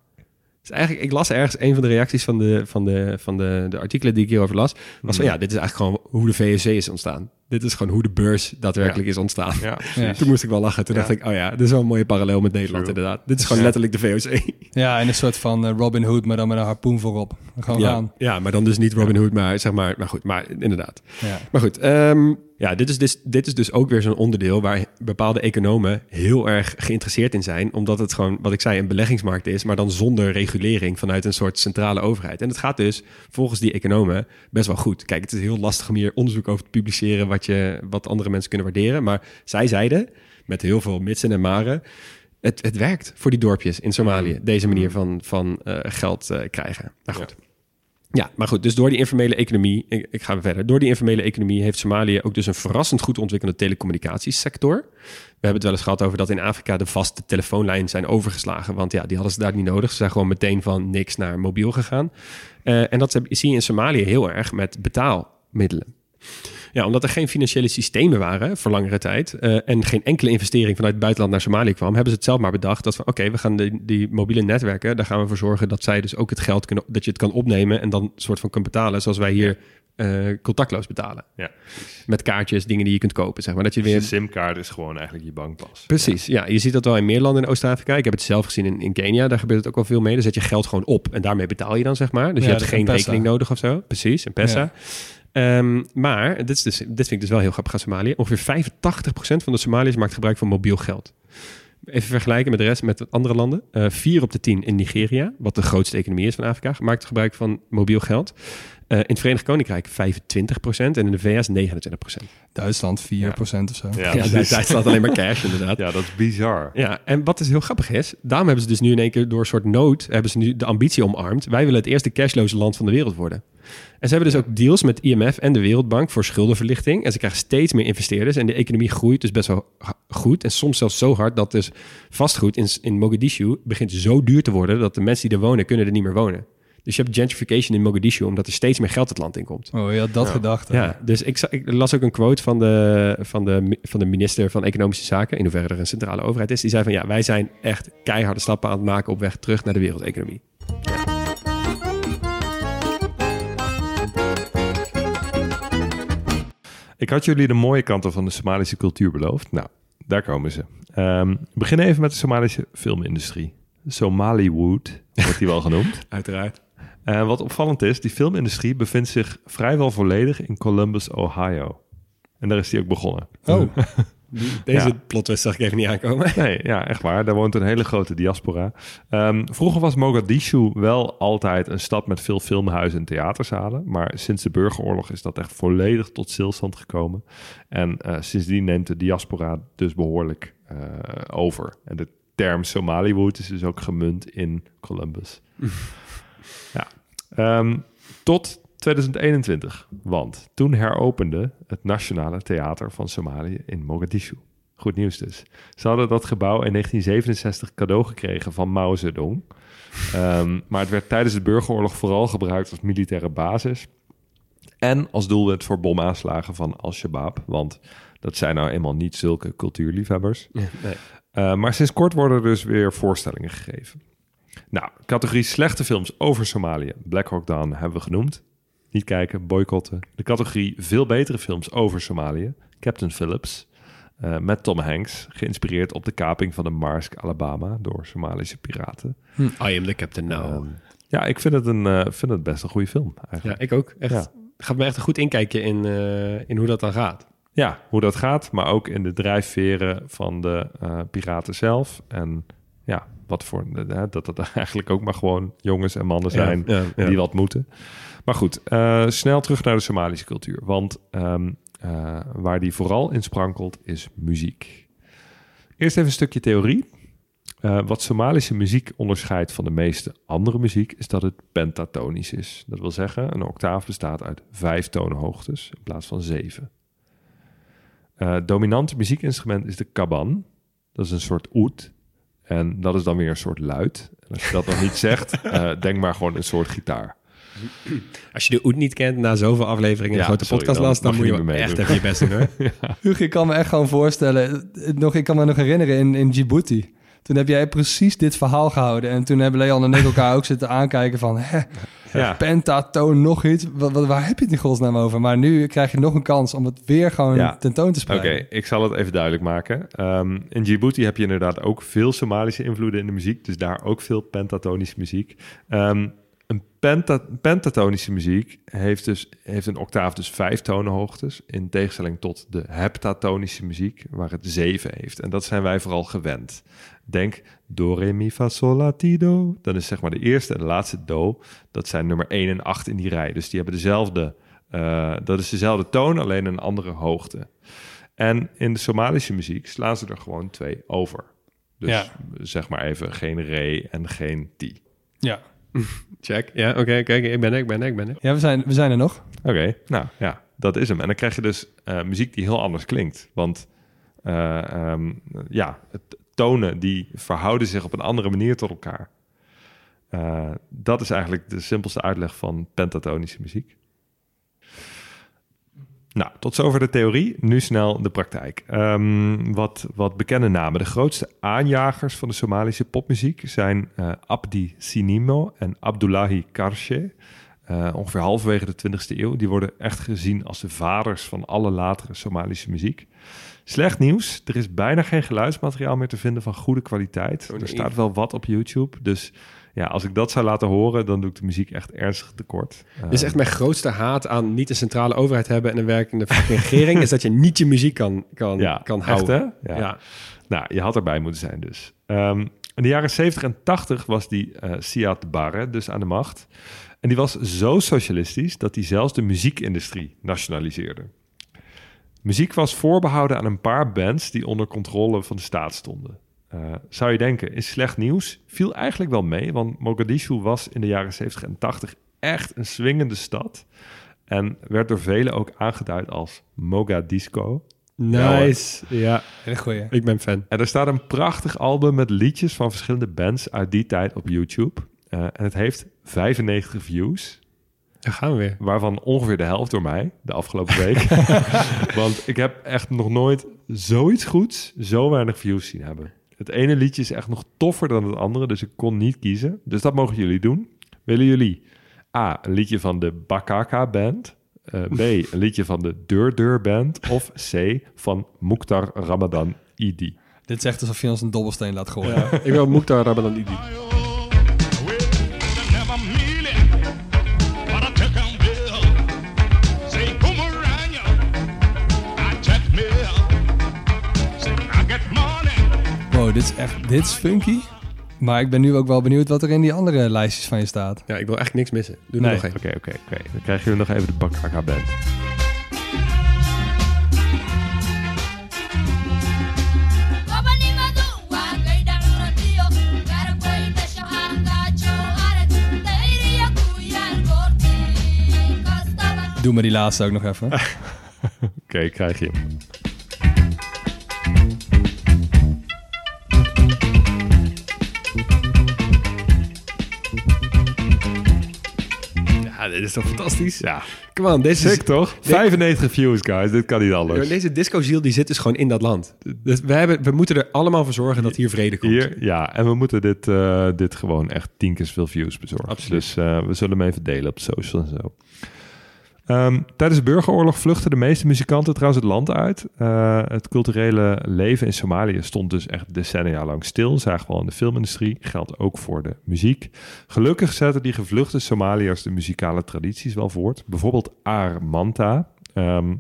Dus eigenlijk, ik las ergens een van de reacties van de, van de, van de, de artikelen die ik hierover las. Was van ja, dit is eigenlijk gewoon hoe de VOC is ontstaan. Dit is gewoon hoe de beurs daadwerkelijk is ontstaan. Ja. Ja. [LAUGHS] Toen moest ik wel lachen. Toen Ja. dacht ik, oh ja, dit is wel een mooie parallel met Nederland True. inderdaad. Dit is gewoon letterlijk de VOC. [LAUGHS] Ja, en een soort van eh, Robin Hood, maar dan met een harpoen voorop. Gewoon Ja, gaan. ja, maar dan dus niet Robin Hood, maar zeg maar, maar goed, maar inderdaad. Ja. Maar goed, ehm, ja, dit is, dus, dit is dus ook weer zo'n onderdeel waar bepaalde economen heel erg geïnteresseerd in zijn. Omdat het gewoon, wat ik zei, een beleggingsmarkt is, maar dan zonder regulering vanuit een soort centrale overheid. En het gaat dus volgens die economen best wel goed. Kijk, het is heel lastig om hier onderzoek over te publiceren wat, je, wat andere mensen kunnen waarderen. Maar zij zeiden, met heel veel mitsen en maren, het, het werkt voor die dorpjes in Somalië. Deze manier van, van eh, geld eh, krijgen. Nou goed. Ja, maar goed, dus door die informele economie, ik, ik ga weer verder. Door die informele economie heeft Somalië ook dus een verrassend goed ontwikkelde telecommunicatiesector. We hebben het wel eens gehad over dat in Afrika de vaste telefoonlijnen zijn overgeslagen. Want ja, die hadden ze daar niet nodig. Ze zijn gewoon meteen van niks naar mobiel gegaan. Eh, en dat zie je in Somalië heel erg met betaalmiddelen. Ja, omdat er geen financiële systemen waren voor langere tijd eh, en geen enkele investering vanuit het buitenland naar Somalië kwam, hebben ze het zelf maar bedacht dat van oké, we gaan die, die mobiele netwerken, daar gaan we voor zorgen dat zij dus ook het geld kunnen, dat je het kan opnemen en dan een soort van kunt betalen, zoals wij hier eh, contactloos betalen. Ja. Met kaartjes, dingen die je kunt kopen, zeg maar. Dat je Dus weer je simkaart is gewoon eigenlijk je bankpas. Precies, ja. Je ziet dat wel in meer landen in Oost-Afrika. Ik heb het zelf gezien in, in Kenia. Daar gebeurt het ook wel veel mee. Daar zet je geld gewoon op en daarmee betaal je dan, zeg maar. Dus Ja, je hebt de geen rekening nodig of zo. Precies, een pesa. Ehm, maar, dit, is dus, dit vind ik dus wel heel grappig aan Somalië. Ongeveer 85% van de Somaliërs maakt gebruik van mobiel geld. Even vergelijken met de rest, met andere landen. Eh 4 op de 10 in Nigeria, wat de grootste economie is van Afrika, maakt gebruik van mobiel geld. Eh, in het Verenigd Koninkrijk 25% en in de VS 29%. Duitsland 4% of zo. Ja, Ja, staat alleen maar cash [LAUGHS] inderdaad. ja, dat is bizar. Ja, en wat dus heel grappig is, daarom hebben ze dus nu in één keer door een soort nood, hebben ze nu de ambitie omarmd. Wij willen het eerste cashloze land van de wereld worden. En ze hebben dus ook deals met IMF en de Wereldbank voor schuldenverlichting. En ze krijgen steeds meer investeerders en de economie groeit dus best wel goed. En soms zelfs zo hard dat dus vastgoed in, in Mogadishu begint zo duur te worden dat de mensen die er wonen, kunnen er niet meer wonen. Dus je hebt gentrification in Mogadishu omdat er steeds meer geld het land in komt. Oh, je had dat gedacht. hè? Ja, dus ik, las ook een quote van de, van, de, van de minister van Economische Zaken, in hoeverre er een centrale overheid is. Die zei van ja, wij zijn echt keiharde stappen aan het maken op weg terug naar de wereldeconomie. Ik had jullie de mooie kanten van de Somalische cultuur beloofd. Nou, daar komen ze. Ehm, we beginnen even met de Somalische filmindustrie. Somaliwood wordt die wel genoemd. [LAUGHS] Uiteraard. En wat opvallend is, die filmindustrie bevindt zich vrijwel volledig in Columbus, Ohio. En daar is die ook begonnen. Oh, [LAUGHS] Deze Ja. plot twist zag ik even niet aankomen. Nee, ja, echt waar. Daar woont een hele grote diaspora. Ehm, vroeger was Mogadishu wel altijd een stad met veel filmhuizen en theaterzalen. Maar sinds de burgeroorlog is dat echt volledig tot stilstand gekomen. En eh, sindsdien neemt de diaspora dus behoorlijk eh, over. En de term Somaliwood is dus ook gemunt in Columbus. [LAUGHS] ja. Ehm, tot 2021. Want toen heropende het Nationale Theater van Somalië in Mogadishu. Goed nieuws dus. Ze hadden dat gebouw in 1967 cadeau gekregen van Mao Zedong. Ehm, maar het werd tijdens de burgeroorlog vooral gebruikt als militaire basis. En als doelwit voor bomaanslagen van Al-Shabaab. Want dat zijn nou eenmaal niet zulke cultuurliefhebbers. Nee. Uh, maar sinds kort worden er dus weer voorstellingen gegeven. Nou, categorie slechte films over Somalië. Black Hawk Down hebben we genoemd. Niet kijken, boycotten. De categorie veel betere films over Somalië. Captain Phillips. Uh, met Tom Hanks. Geïnspireerd op de kaping van de Marsk, Alabama. Door Somalische piraten. I am the captain now. Um, ja, ik vind het, een, uh, vind het best een goede film. Eigenlijk. ja, ik ook. Echt. Ja. Gaat me echt een goed inkijken in, uh, in hoe dat dan gaat. Ja, hoe dat gaat, maar ook in de drijfveren van de piraten zelf. En ja, wat voor dat het [LAUGHS] eigenlijk ook maar gewoon jongens en mannen zijn ja, ja, ja. die wat moeten. Maar goed, uh, snel terug naar de Somalische cultuur. Want um, waar die vooral in sprankelt is muziek. Eerst even een stukje theorie. Uh, wat Somalische muziek onderscheidt van de meeste andere muziek is dat het pentatonisch is. Dat wil zeggen, een octaaf bestaat uit vijf toonhoogtes in plaats van zeven. Uh, dominante muziekinstrument is de kaban. Dat is een soort oet. En dat is dan weer een soort luid. En als je dat nog niet zegt, uh, [LAUGHS] denk maar gewoon een soort gitaar. Als je de oet niet kent na zoveel afleveringen Ja, een grote sorry, podcast dan moet je je echt even je best doen hoor. [LAUGHS] [LAUGHS] Hugo, ik kan me echt gewoon voorstellen. Nog, ik kan me nog herinneren in, in Djibouti. Toen heb jij precies dit verhaal gehouden. En toen hebben Leon en ik elkaar ook zitten aankijken van... Hè, Ja. [LAUGHS] pentatoon, nog iets. Wat, wat- waar heb je het in godsnaam over? Maar nu krijg je nog een kans om het weer gewoon Ja. tentoon te Oké, spreiden. ik zal het even duidelijk maken. Ehm, in Djibouti heb je inderdaad ook veel Somalische invloeden in de muziek. Dus daar ook veel pentatonische muziek. Ehm, pentatonische muziek heeft, dus, heeft een octaaf dus vijf tonenhoogtes. In tegenstelling tot de heptatonische muziek, waar het zeven heeft. En dat zijn wij vooral gewend. Denk do, re, mi, fa, sol, la, ti, do. Dan is zeg maar de eerste en de laatste do. Dat zijn nummer 1 en 8 in die rij. Dus die hebben dezelfde... eh, dat is dezelfde toon, alleen een andere hoogte. En in de Somalische muziek slaan ze er gewoon twee over. Dus Ja. zeg maar even geen re en geen ti. Ja, [LAUGHS] Check. Ja, oké, oké. ik ben er, ik ben er, ik ben er. ja we, zijn, we zijn er nog. Oké, nou ja, dat is hem. En dan krijg je dus eh, muziek die heel anders klinkt. Want eh, ehm, ja, het, tonen die verhouden zich op een andere manier tot elkaar. Eh, dat is eigenlijk de simpelste uitleg van pentatonische muziek. Nou, tot zover de theorie. Nu snel de praktijk. Ehm, wat, wat bekende namen. De grootste aanjagers van de Somalische popmuziek zijn eh, Abdi Sinimo en Abdullahi Karshe. Eh, ongeveer halverwege de 20e eeuw. Die worden echt gezien als de vaders van alle latere Somalische muziek. Slecht nieuws. Er is bijna geen geluidsmateriaal meer te vinden van goede kwaliteit. Er staat wel wat op YouTube. Dus ja, als ik dat zou laten horen, dan doe ik de muziek echt ernstig tekort. Dit is echt mijn grootste haat aan niet een centrale overheid hebben en een werkende regering, is dat je niet je muziek kan, kan, ja, kan echt, houden. hè? Ja. Ja. Nou, je had erbij moeten zijn dus. Ehm, in de jaren 70 en 80 was die eh Siad Barre dus aan de macht. En die was zo socialistisch dat hij zelfs de muziekindustrie nationaliseerde. Muziek was voorbehouden aan een paar bands die onder controle van de staat stonden. Eh, zou je denken, is slecht nieuws? Viel eigenlijk wel mee, want Mogadishu was in de jaren 70 en 80 echt een swingende stad. En werd door velen ook aangeduid als Mogadisco. Nice. Ja, Echt goeie. ik ben fan. En er staat een prachtig album met liedjes van verschillende bands uit die tijd op YouTube. Eh, en het heeft 95 views, Daar gaan we weer. waarvan ongeveer de helft door mij de afgelopen week. [LAUGHS] Want ik heb echt nog nooit zoiets goeds, zo weinig views zien hebben. Het ene liedje is echt nog toffer dan het andere, dus ik kon niet kiezen. Dus dat mogen jullie doen. Willen jullie A, een liedje van de Bakaka Band? eh, B, een liedje van de Deur Deur Band? Of C, van Mukhtar Ramadan Idi? Dit is echt alsof je ons een dobbelsteen laat gooien. Ik wil Mukhtar Ramadan Idi. Dit is echt dit is funky. Maar ik ben nu ook wel benieuwd wat er in die andere lijstjes van je staat. Ja, ik wil echt niks missen. Doe er Nee, nog oké, één. oké, oké. Dan krijgen jullie nog even de Bakaka Band. Doe maar die laatste ook nog even. [LAUGHS] Oké, krijg je hem. Dit is toch fantastisch? Ja, Come on, deze, sick toch? 95 views, guys. Dit kan niet anders. deze disco-ziel die zit dus gewoon in dat land. Dus we, hebben, we moeten er allemaal voor zorgen dat hier vrede komt. Hier, ja, en we moeten dit, eh, dit gewoon echt tien keer zoveel views bezorgen. Absoluut. Dus eh, we zullen hem even delen op social en zo. Ehm, tijdens de burgeroorlog vluchtten de meeste muzikanten trouwens het land uit. Eh, het culturele leven in Somalië stond dus echt decennia lang stil. Zagen we al in de filmindustrie. Geldt ook voor de muziek. Gelukkig zetten die gevluchte Somaliërs de muzikale tradities wel voort. Bijvoorbeeld Armanta. Ehm,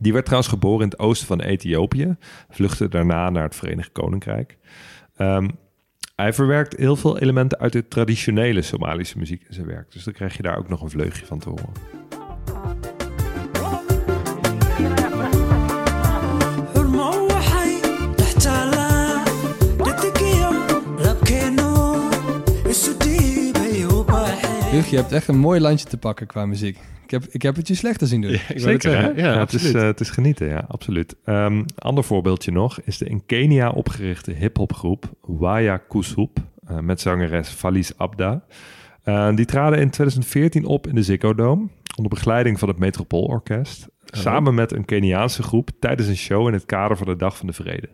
die werd trouwens geboren in het oosten van Ethiopië. Vluchtte daarna naar het Verenigd Koninkrijk. Ehm, hij verwerkt heel veel elementen uit de traditionele Somalische muziek in zijn werk. Dus dan krijg je daar ook nog een vleugje van te horen. Xurmo waxay dhex taallaa dhegdegiyo labkeennu isu dhiibay u baaxeen Luc, je hebt echt een mooi landje te pakken qua muziek. Ik heb, ik heb het je slechter zien doen. Ja, ik wou het Zeker, hè? zeggen. Ja, het, is, eh, het is genieten, ja, absoluut. Een ander voorbeeldje nog is de in Kenia opgerichte hip-hopgroep Waya Kusub eh, met zangeres Faliz Abda. Eh, die traden in 2014 op in de Ziggo Dome onder begeleiding van het Metropoolorkest. Samen met een Keniaanse groep tijdens een show in het kader van de Dag van de Vrede.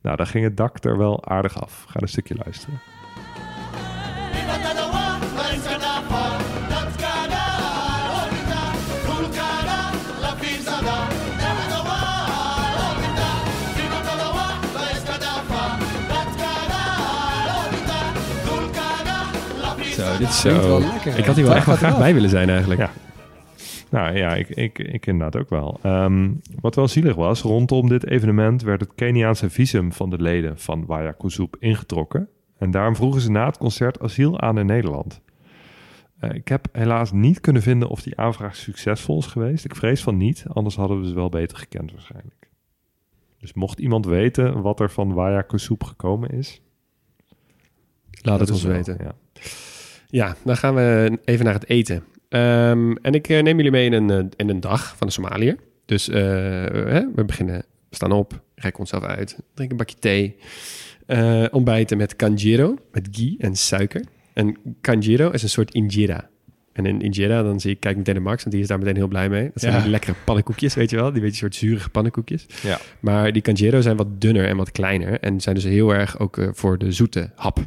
Nou, daar ging het dak er wel aardig af. Ga een stukje luisteren. Zo, dit Zo. klinkt wel lekker. Ik had hier wel echt wel graag bij willen zijn eigenlijk. Ja. Nou ja, ik, ik, ik inderdaad ook wel. Ehm, wat wel zielig was, rondom dit evenement werd het Keniaanse visum van de leden van Waya ingetrokken. En daarom vroegen ze na het concert asiel aan in Nederland. Eh, ik heb helaas niet kunnen vinden of die aanvraag succesvol is geweest. Ik vrees van niet, anders hadden we ze wel beter gekend waarschijnlijk. Dus mocht iemand weten wat er van Waya gekomen is, Laat het ons wel, weten. Ja. Ja, dan gaan we even naar het eten. Ehm, en ik eh, neem jullie mee in een, eh, in een dag van de Somaliër. Dus eh, we beginnen, we staan op, rekken onszelf uit, drinken een bakje thee. ontbijten met kanjiro, met ghee en suiker. En kanjiro is een soort injera. En in injera, dan zie ik, kijk meteen naar Max, want die is daar meteen heel blij mee. Dat zijn Ja. die lekkere pannenkoekjes, weet je wel? Die beetje soort zurige pannenkoekjes. Ja. Maar die kanjero zijn wat dunner en wat kleiner. En zijn dus heel erg ook voor de zoete hap.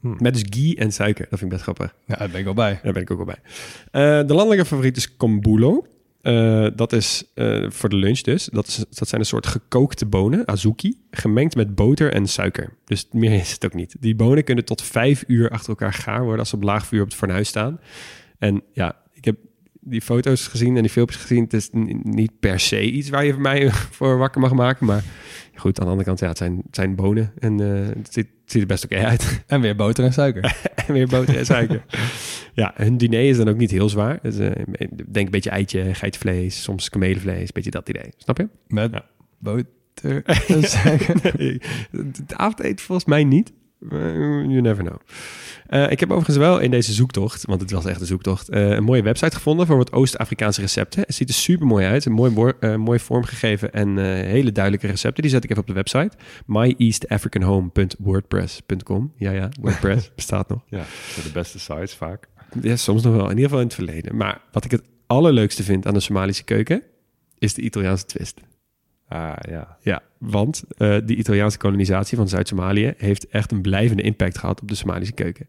Hmm. Met dus ghee en suiker. Dat vind ik best grappig. Ja, daar ben ik wel bij. Daar ben ik ook wel bij. Eh, de landelijke favoriet is kombulo. Eh, dat is eh, voor de lunch dus. Dat, is, dat zijn een soort gekookte bonen, azuki, gemengd met boter en suiker. Dus meer is het ook niet. Die bonen kunnen tot vijf uur achter elkaar gaar worden als ze op laag vuur op het fornuis staan. En ja, die foto's gezien en die filmpjes gezien. Het is niet per se iets waar je voor mij [LAUGHS] voor wakker mag maken. Maar goed, aan de andere kant, ja, het zijn, het zijn bonen. En eh, het, ziet, het ziet er best oké uit. [LAUGHS] En weer boter en suiker. [LAUGHS] en weer boter en suiker. ja, hun diner is dan ook niet heel zwaar. Dus, denk een beetje eitje, geitenvlees, soms kamelenvlees, beetje dat idee. Snap je? Met Ja. boter en suiker. Nee, het avondeten volgens mij niet. Maar You never know. Eh, ik heb overigens wel in deze zoektocht, want het was echt een zoektocht, eh, een mooie website gevonden voor wat Oost-Afrikaanse recepten. Het ziet er super mooi uit, een mooi, eh, mooi vormgegeven en eh, hele duidelijke recepten. Die zet ik even op de website. myeastafricanhome.wordpress.com. Ja, ja, WordPress [LAUGHS] bestaat nog. ja, de beste sites vaak. Ja, soms nog wel. In ieder geval in het verleden. Maar wat ik het allerleukste vind aan de Somalische keuken, is de Italiaanse twist. Ah, ja. Ja, want eh die Italiaanse kolonisatie van Zuid-Somalië heeft echt een blijvende impact gehad op de Somalische keuken.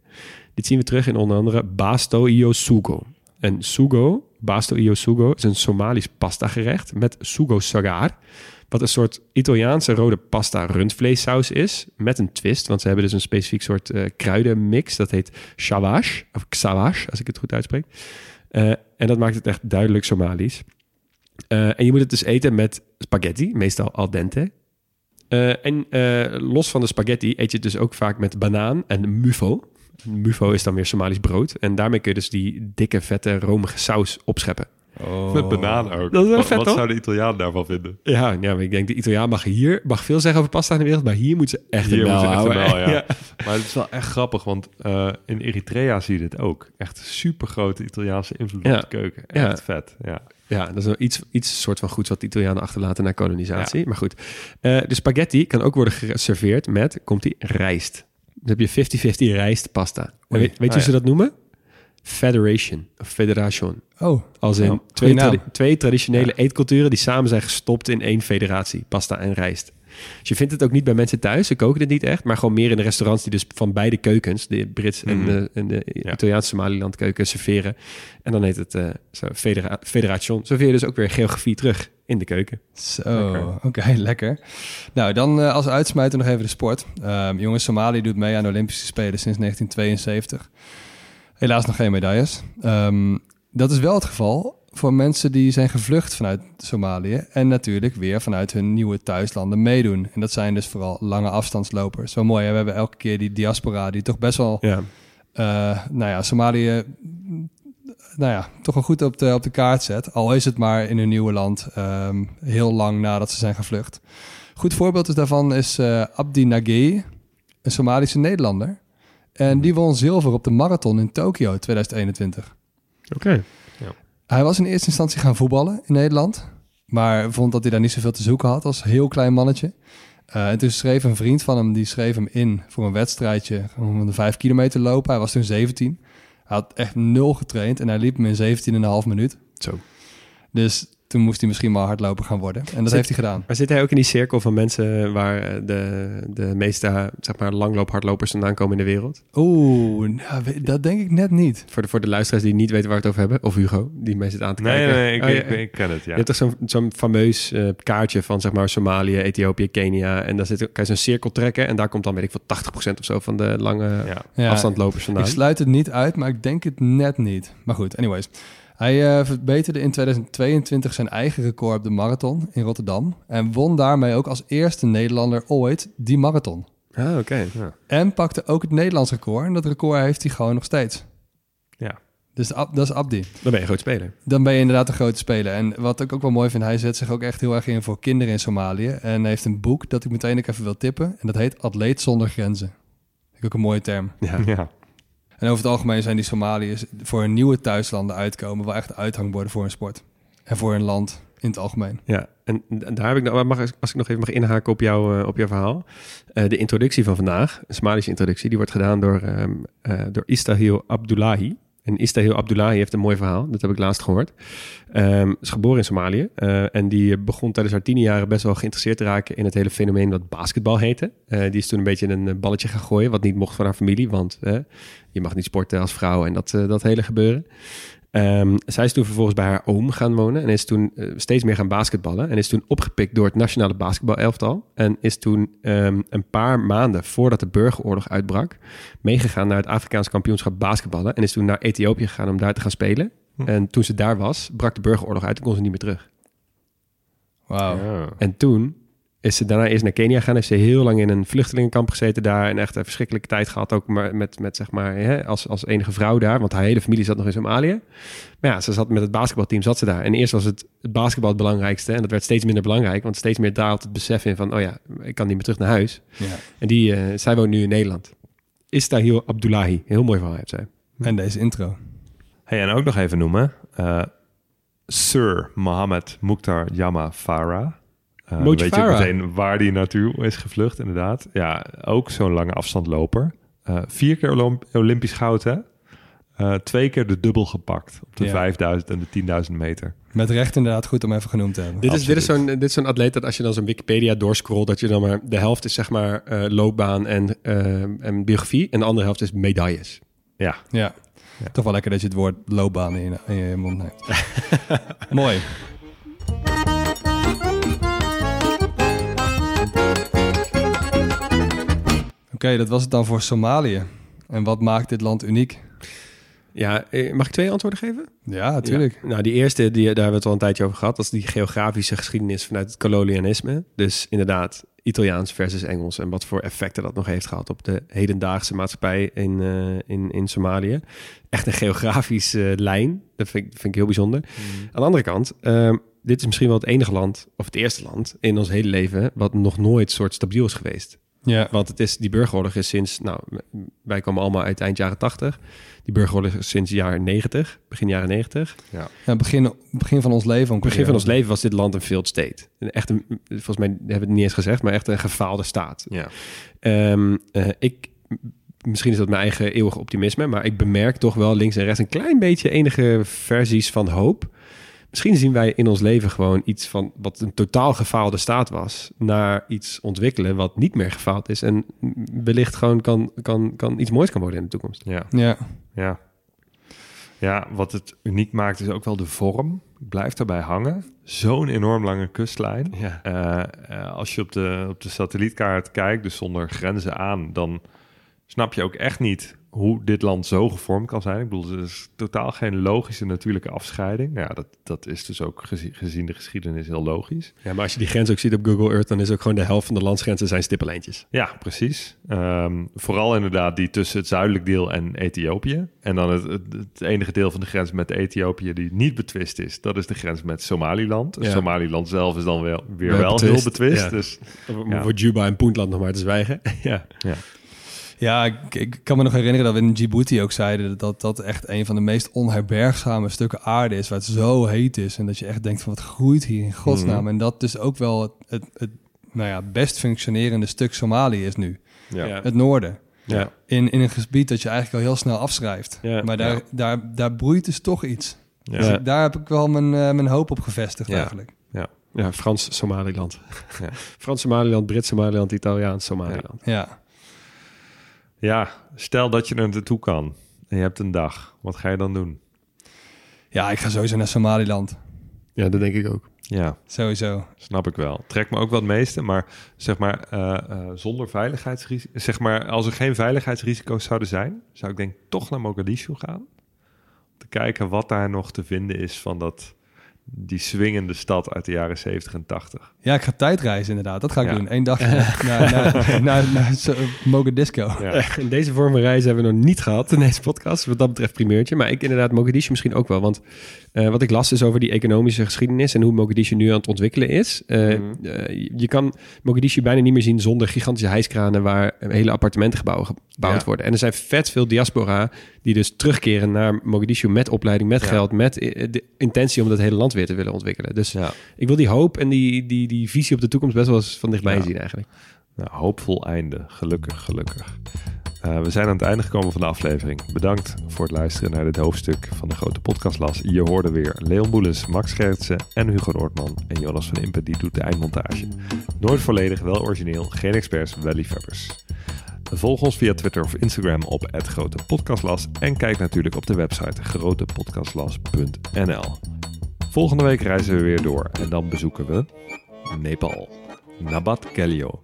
Dit zien we terug in onder andere Basto Io Sugo. En Sugo, Basto Io Sugo, is een Somalisch pasta gerecht met Sugo Sagar. Wat een soort Italiaanse rode pasta rundvleessaus is, met een twist. Want ze hebben dus een specifiek soort eh, kruidenmix. Dat heet shawash, of xawash, als ik het goed uitspreek. Eh, en dat maakt het echt duidelijk Somalisch. Eh, en je moet het dus eten met spaghetti, meestal al dente. Eh, en eh, los van de spaghetti eet je het dus ook vaak met banaan en mufo. Mufo is dan weer Somalisch brood. En daarmee kun je dus die dikke, vette, romige saus opscheppen. Met banaan ook. Dat is wel wat vet, wat toch? zou de Italiaan daarvan vinden? Ja, ja maar ik denk de Italiaan mag hier mag veel zeggen over pasta in de wereld, maar hier moet ze echt Hier een je echt een bel, [LAUGHS] ja. Maar het is wel echt grappig, want eh, in Eritrea zie je dit ook. Echt super grote Italiaanse invloed Ja. op de keuken. Echt Ja. vet, ja. Ja, dat is wel iets, iets soort van goeds wat de Italianen achterlaten na kolonisatie. Maar goed, Eh, de spaghetti kan ook worden geserveerd met, komt die, rijst. Dan heb je 50-50 rijstpasta. En weet weet je Ah, hoe ze dat noemen? Federation of Federation. Oh, Als in Oh, twee, tradi- twee traditionele eetculturen die samen zijn gestopt in één federatie, pasta en rijst. Dus je vindt het ook niet bij mensen thuis, ze koken het niet echt, maar gewoon meer in de restaurants die dus van beide keukens, de Brits en Mhm. de, en de Italiaanse Somaliland keuken, serveren. En dan heet het eh zo, federa Federation. Zo vind je dus ook weer geografie terug in de keuken. Zo, oké, [LAUGHS] lekker. Nou, dan eh, als uitsmijter nog even de sport. Ehm, jongens, Somalië doet mee aan de Olympische Spelen sinds 1972. Helaas nog geen medailles. Ehm, dat is wel het geval voor mensen die zijn gevlucht vanuit Somalië... en natuurlijk weer vanuit hun nieuwe thuislanden meedoen. En dat zijn dus vooral lange afstandslopers. Zo mooi, hè? we hebben elke keer die diaspora... die toch best wel Ja, eh, nou ja, Somalië nou ja, toch wel goed op de, op de kaart zet. Al is het maar in hun nieuwe land ehm, heel lang nadat ze zijn gevlucht. Goed voorbeeld daarvan is eh, Abdi Nagee, een Somalische Nederlander. En die won zilver op de marathon in Tokio 2021. oké. Hij was in eerste instantie gaan voetballen in Nederland. Maar vond dat hij daar niet zoveel te zoeken had als heel klein mannetje. Eh, en toen schreef een vriend van hem, die schreef hem in voor een wedstrijdje om de vijf kilometer lopen. Hij was toen 17. Hij had echt nul getraind en hij liep hem in 17,5 minuut. Zo. Dus toen moest hij misschien maar hardloper gaan worden. En dat Zit- heeft hij gedaan. Maar zit hij ook in die cirkel van mensen waar eh, de, de meeste zeg maar, langloop-hardlopers vandaan komen in de wereld? Oeh, nou, dat denk ik net niet. Voor de, voor de luisteraars die niet weten waar we het over hebben, of Hugo, die mij zit aan te Nee, kijken. nee, ik, Oh, ja, ik, ik ken het, ja. Je hebt toch zo'n zo'n fameus eh, kaartje van zeg maar Somalië, Ethiopië, Kenia. En daar zit, kan je zo'n cirkel trekken. En daar komt dan, weet ik veel, 80% of zo van de lange. Ja, afstandlopers vandaan. Ik sluit het niet uit, maar ik denk het net niet. Maar goed, anyways. Hij eh, verbeterde in 2022 zijn eigen record op de marathon in Rotterdam. En won daarmee ook als eerste Nederlander ooit die marathon. Ah, oké. En pakte ook het Nederlands record. En dat record heeft hij gewoon nog steeds. Ja. Dus Ab- dat is Abdi. Dan ben je een groot speler. Dan ben je inderdaad een grote speler. En wat ik ook wel mooi vind, hij zet zich ook echt heel erg in voor kinderen in Somalië. En heeft een boek dat ik meteen ook even wil tippen. En dat heet Atleet zonder grenzen. Vind ik ook een mooie term. Ja. ja. En over het algemeen zijn die Somaliërs voor hun nieuwe thuislanden uitkomen wel echt uithangborden voor hun sport. En voor hun land in het algemeen. Ja, en daar heb ik nog, mag, als ik nog even mag inhaken op, jou, eh, op jouw verhaal. Eh, de introductie van vandaag, een Somalische introductie, die wordt gedaan door, eh, door Istahil Abdullahi. En Istahil Abdullahi heeft een mooi verhaal, dat heb ik laatst gehoord. Ehm is geboren in Somalië eh, en die begon tijdens haar tien jaren best wel geïnteresseerd te raken in het hele fenomeen wat basketbal heette. Eh, die is toen een beetje een eh, balletje gaan gooien, wat niet mocht van haar familie, want je mag niet sporten als vrouw en dat, dat hele gebeuren. Ehm, zij is toen vervolgens bij haar oom gaan wonen en is toen eh, steeds meer gaan basketballen. En is toen opgepikt door het nationale basketbalelftal. En is toen ehm, een paar maanden voordat de burgeroorlog uitbrak, meegegaan naar het Afrikaans kampioenschap basketballen. En is toen naar Ethiopië gegaan om daar te gaan spelen. En toen ze daar was, brak de burgeroorlog uit en kon ze niet meer terug. Wauw. Ja. En toen is ze daarna eerst naar Kenia gegaan. Heeft ze heel lang in een vluchtelingenkamp gezeten daar. En echt een verschrikkelijke tijd gehad. Ook maar met, met zeg maar, hè, als, als enige vrouw daar. Want haar hele familie zat nog in Somalië. Maar ja, ze zat met het basketbalteam zat ze daar. En eerst was het, het basketbal het belangrijkste. En dat werd steeds minder belangrijk. Want steeds meer daalt het besef in van... oh ja, ik kan niet meer terug naar huis. Ja. En die, eh, zij woont nu in Nederland. Istahil Abdullahi. Heel mooi verhaal heeft zij. En deze intro. Hey, en ook nog even noemen. eh, Sir Mohammed Mukhtar Yama Farah. Dan weet je ook meteen waar die naartoe is gevlucht, inderdaad. Ja, ook zo'n lange afstandloper. Eh, vier keer Olymp- Olympisch goud, hè? Eh, twee keer de dubbel gepakt op de Ja. 5000 en de 10.000 meter. Met recht inderdaad goed om even genoemd te hebben. Dit is, dit, is zo'n, dit is zo'n atleet dat als je dan zo'n Wikipedia doorscrollt... dat je dan maar... De helft is zeg maar eh, loopbaan en, en biografie. En de andere helft is medailles. Ja, Ja. Toch wel lekker dat je het woord loopbaan in in je mond neemt. [LAUGHS] Mooi. Oké, dat was het dan voor Somalië. En wat maakt dit land uniek? Ja, eh, mag ik twee antwoorden geven? Ja, natuurlijk. Ja. Nou, die eerste, die, daar hebben we het al een tijdje over gehad. Dat is die geografische geschiedenis vanuit het kolonialisme. Dus inderdaad, Italiaans versus Engels. En wat voor effecten dat nog heeft gehad op de hedendaagse maatschappij in, eh, in, in Somalië. Echt een geografische lijn. Dat vind, ik- vind ik heel bijzonder. Aan de andere kant, ehm, dit is misschien wel het enige land, of het eerste land in ons hele leven, wat nog nooit soort stabiel is geweest. Ja. Want het is, die burgeroorlog is sinds, nou, wij komen allemaal uit eind jaren 80. Die burgeroorlog is sinds jaren 90, begin jaren 90. Ja, begin, begin van ons leven. Begin van ons leven was dit land een failed state. Een echt een, volgens mij hebben we het niet eens gezegd, maar echt een gefaalde staat. Ja. Ehm, eh, ik, misschien is dat mijn eigen eeuwige optimisme, maar ik bemerk toch wel links en rechts een klein beetje enige versies van hoop. Misschien zien wij in ons leven gewoon iets van wat een totaal gefaalde staat was, naar iets ontwikkelen wat niet meer gefaald is en wellicht gewoon kan, kan, kan iets moois kan worden in de toekomst. Ja. Ja. Ja. Ja, wat het uniek maakt is ook wel de vorm. Blijft daarbij hangen. Zo'n enorm lange kustlijn. Ja. Eh, eh, als je op de, op de satellietkaart kijkt, dus zonder grenzen aan, dan snap je ook echt niet hoe dit land zo gevormd kan zijn. Ik bedoel, er is totaal geen logische natuurlijke afscheiding. Nou ja, dat, dat is dus ook gezien, gezien de geschiedenis heel logisch. ja, maar als je die grens ook ziet op Google Earth, dan is ook gewoon de helft van de landsgrenzen zijn stippellijntjes. Ja, precies. Ehm, vooral inderdaad die tussen het zuidelijk deel en Ethiopië. En dan het, het, het enige deel van de grens met Ethiopië die niet betwist is, dat is de grens met Somaliland. Ja. Somaliland zelf is dan wel, weer Wel wel, betwist, heel betwist. ja. Dus. Voor Juba en Puntland nog maar te zwijgen. [LAUGHS] ja. Ja, ik, ik kan me nog herinneren dat we in Djibouti ook zeiden dat dat echt een van de meest onherbergzame stukken aarde is, waar het zo heet is en dat je echt denkt van wat groeit hier in godsnaam. Mhm. En dat dus ook wel het, het, het nou ja, best functionerende stuk Somalië is nu, ja. Ja. het noorden. Ja. In, in een gebied dat je eigenlijk al heel snel afschrijft. Ja. maar daar, Ja. daar, daar broeit dus toch iets. Ja. Dus ik- daar heb ik wel mijn, eh, mijn hoop op gevestigd Ja. eigenlijk. Ja, Frans-Somaliland. Ja. [LAUGHS] Frans-Somaliland, Brits-Somaliland, Italiaans-Somaliland. Ja. ja, stel dat je er naartoe kan en je hebt een dag. Wat ga je dan doen? ja, ik ga sowieso naar Somaliland. Ja. dat denk ik ook. Ja, Sowieso. snap ik wel. Trekt me ook wel het meeste, maar zeg maar eh, eh, zonder veiligheidsrisico, zeg maar als er geen veiligheidsrisico's zouden zijn, zou ik denk toch naar Mogadishu gaan. Om te kijken wat daar nog te vinden is van dat die swingende stad uit de jaren 70 en 80. Ja, ik ga tijdreizen inderdaad. Dat ga ik Ja. doen. Eén dag [LAUGHS] naar, naar, naar, naar, naar zo- Mogadisco. Ja. In deze vorm van reizen hebben we nog niet gehad in deze podcast. Wat dat betreft primeurtje. Maar ik inderdaad Mogadishu misschien ook wel. Want eh, wat ik las is over die economische geschiedenis... en hoe Mogadishu nu aan het ontwikkelen is. Eh, Mhm. eh, je- kan Mogadishu bijna niet meer zien zonder gigantische hijskranen... waar hele appartementengebouwen gebouwd Ja. worden. En er zijn vet veel diaspora die dus terugkeren naar Mogadishu... met opleiding, met Ja. geld, met de intentie om dat hele land weer te willen ontwikkelen. Dus Ja. ik wil die hoop en die, die, die visie op de toekomst best wel eens van dichtbij zien eigenlijk. Nou, hoopvol einde. Gelukkig, gelukkig. Eh, we zijn aan het einde gekomen van de aflevering. Bedankt voor het luisteren naar dit hoofdstuk van de grote podcastlas. Je hoorde weer Leon Boelens, Max Gertsen en Hugo Noordman. En Jonas van Impen die doet de eindmontage. Nooit volledig, wel origineel. Geen experts, wel liefhebbers. Volg ons via Twitter of Instagram op het Grote Podcastlas. En kijk natuurlijk op de website grotepodcastlas.nl. Volgende week reizen we weer door. En dan bezoeken we Nepal. Nabat Kelio.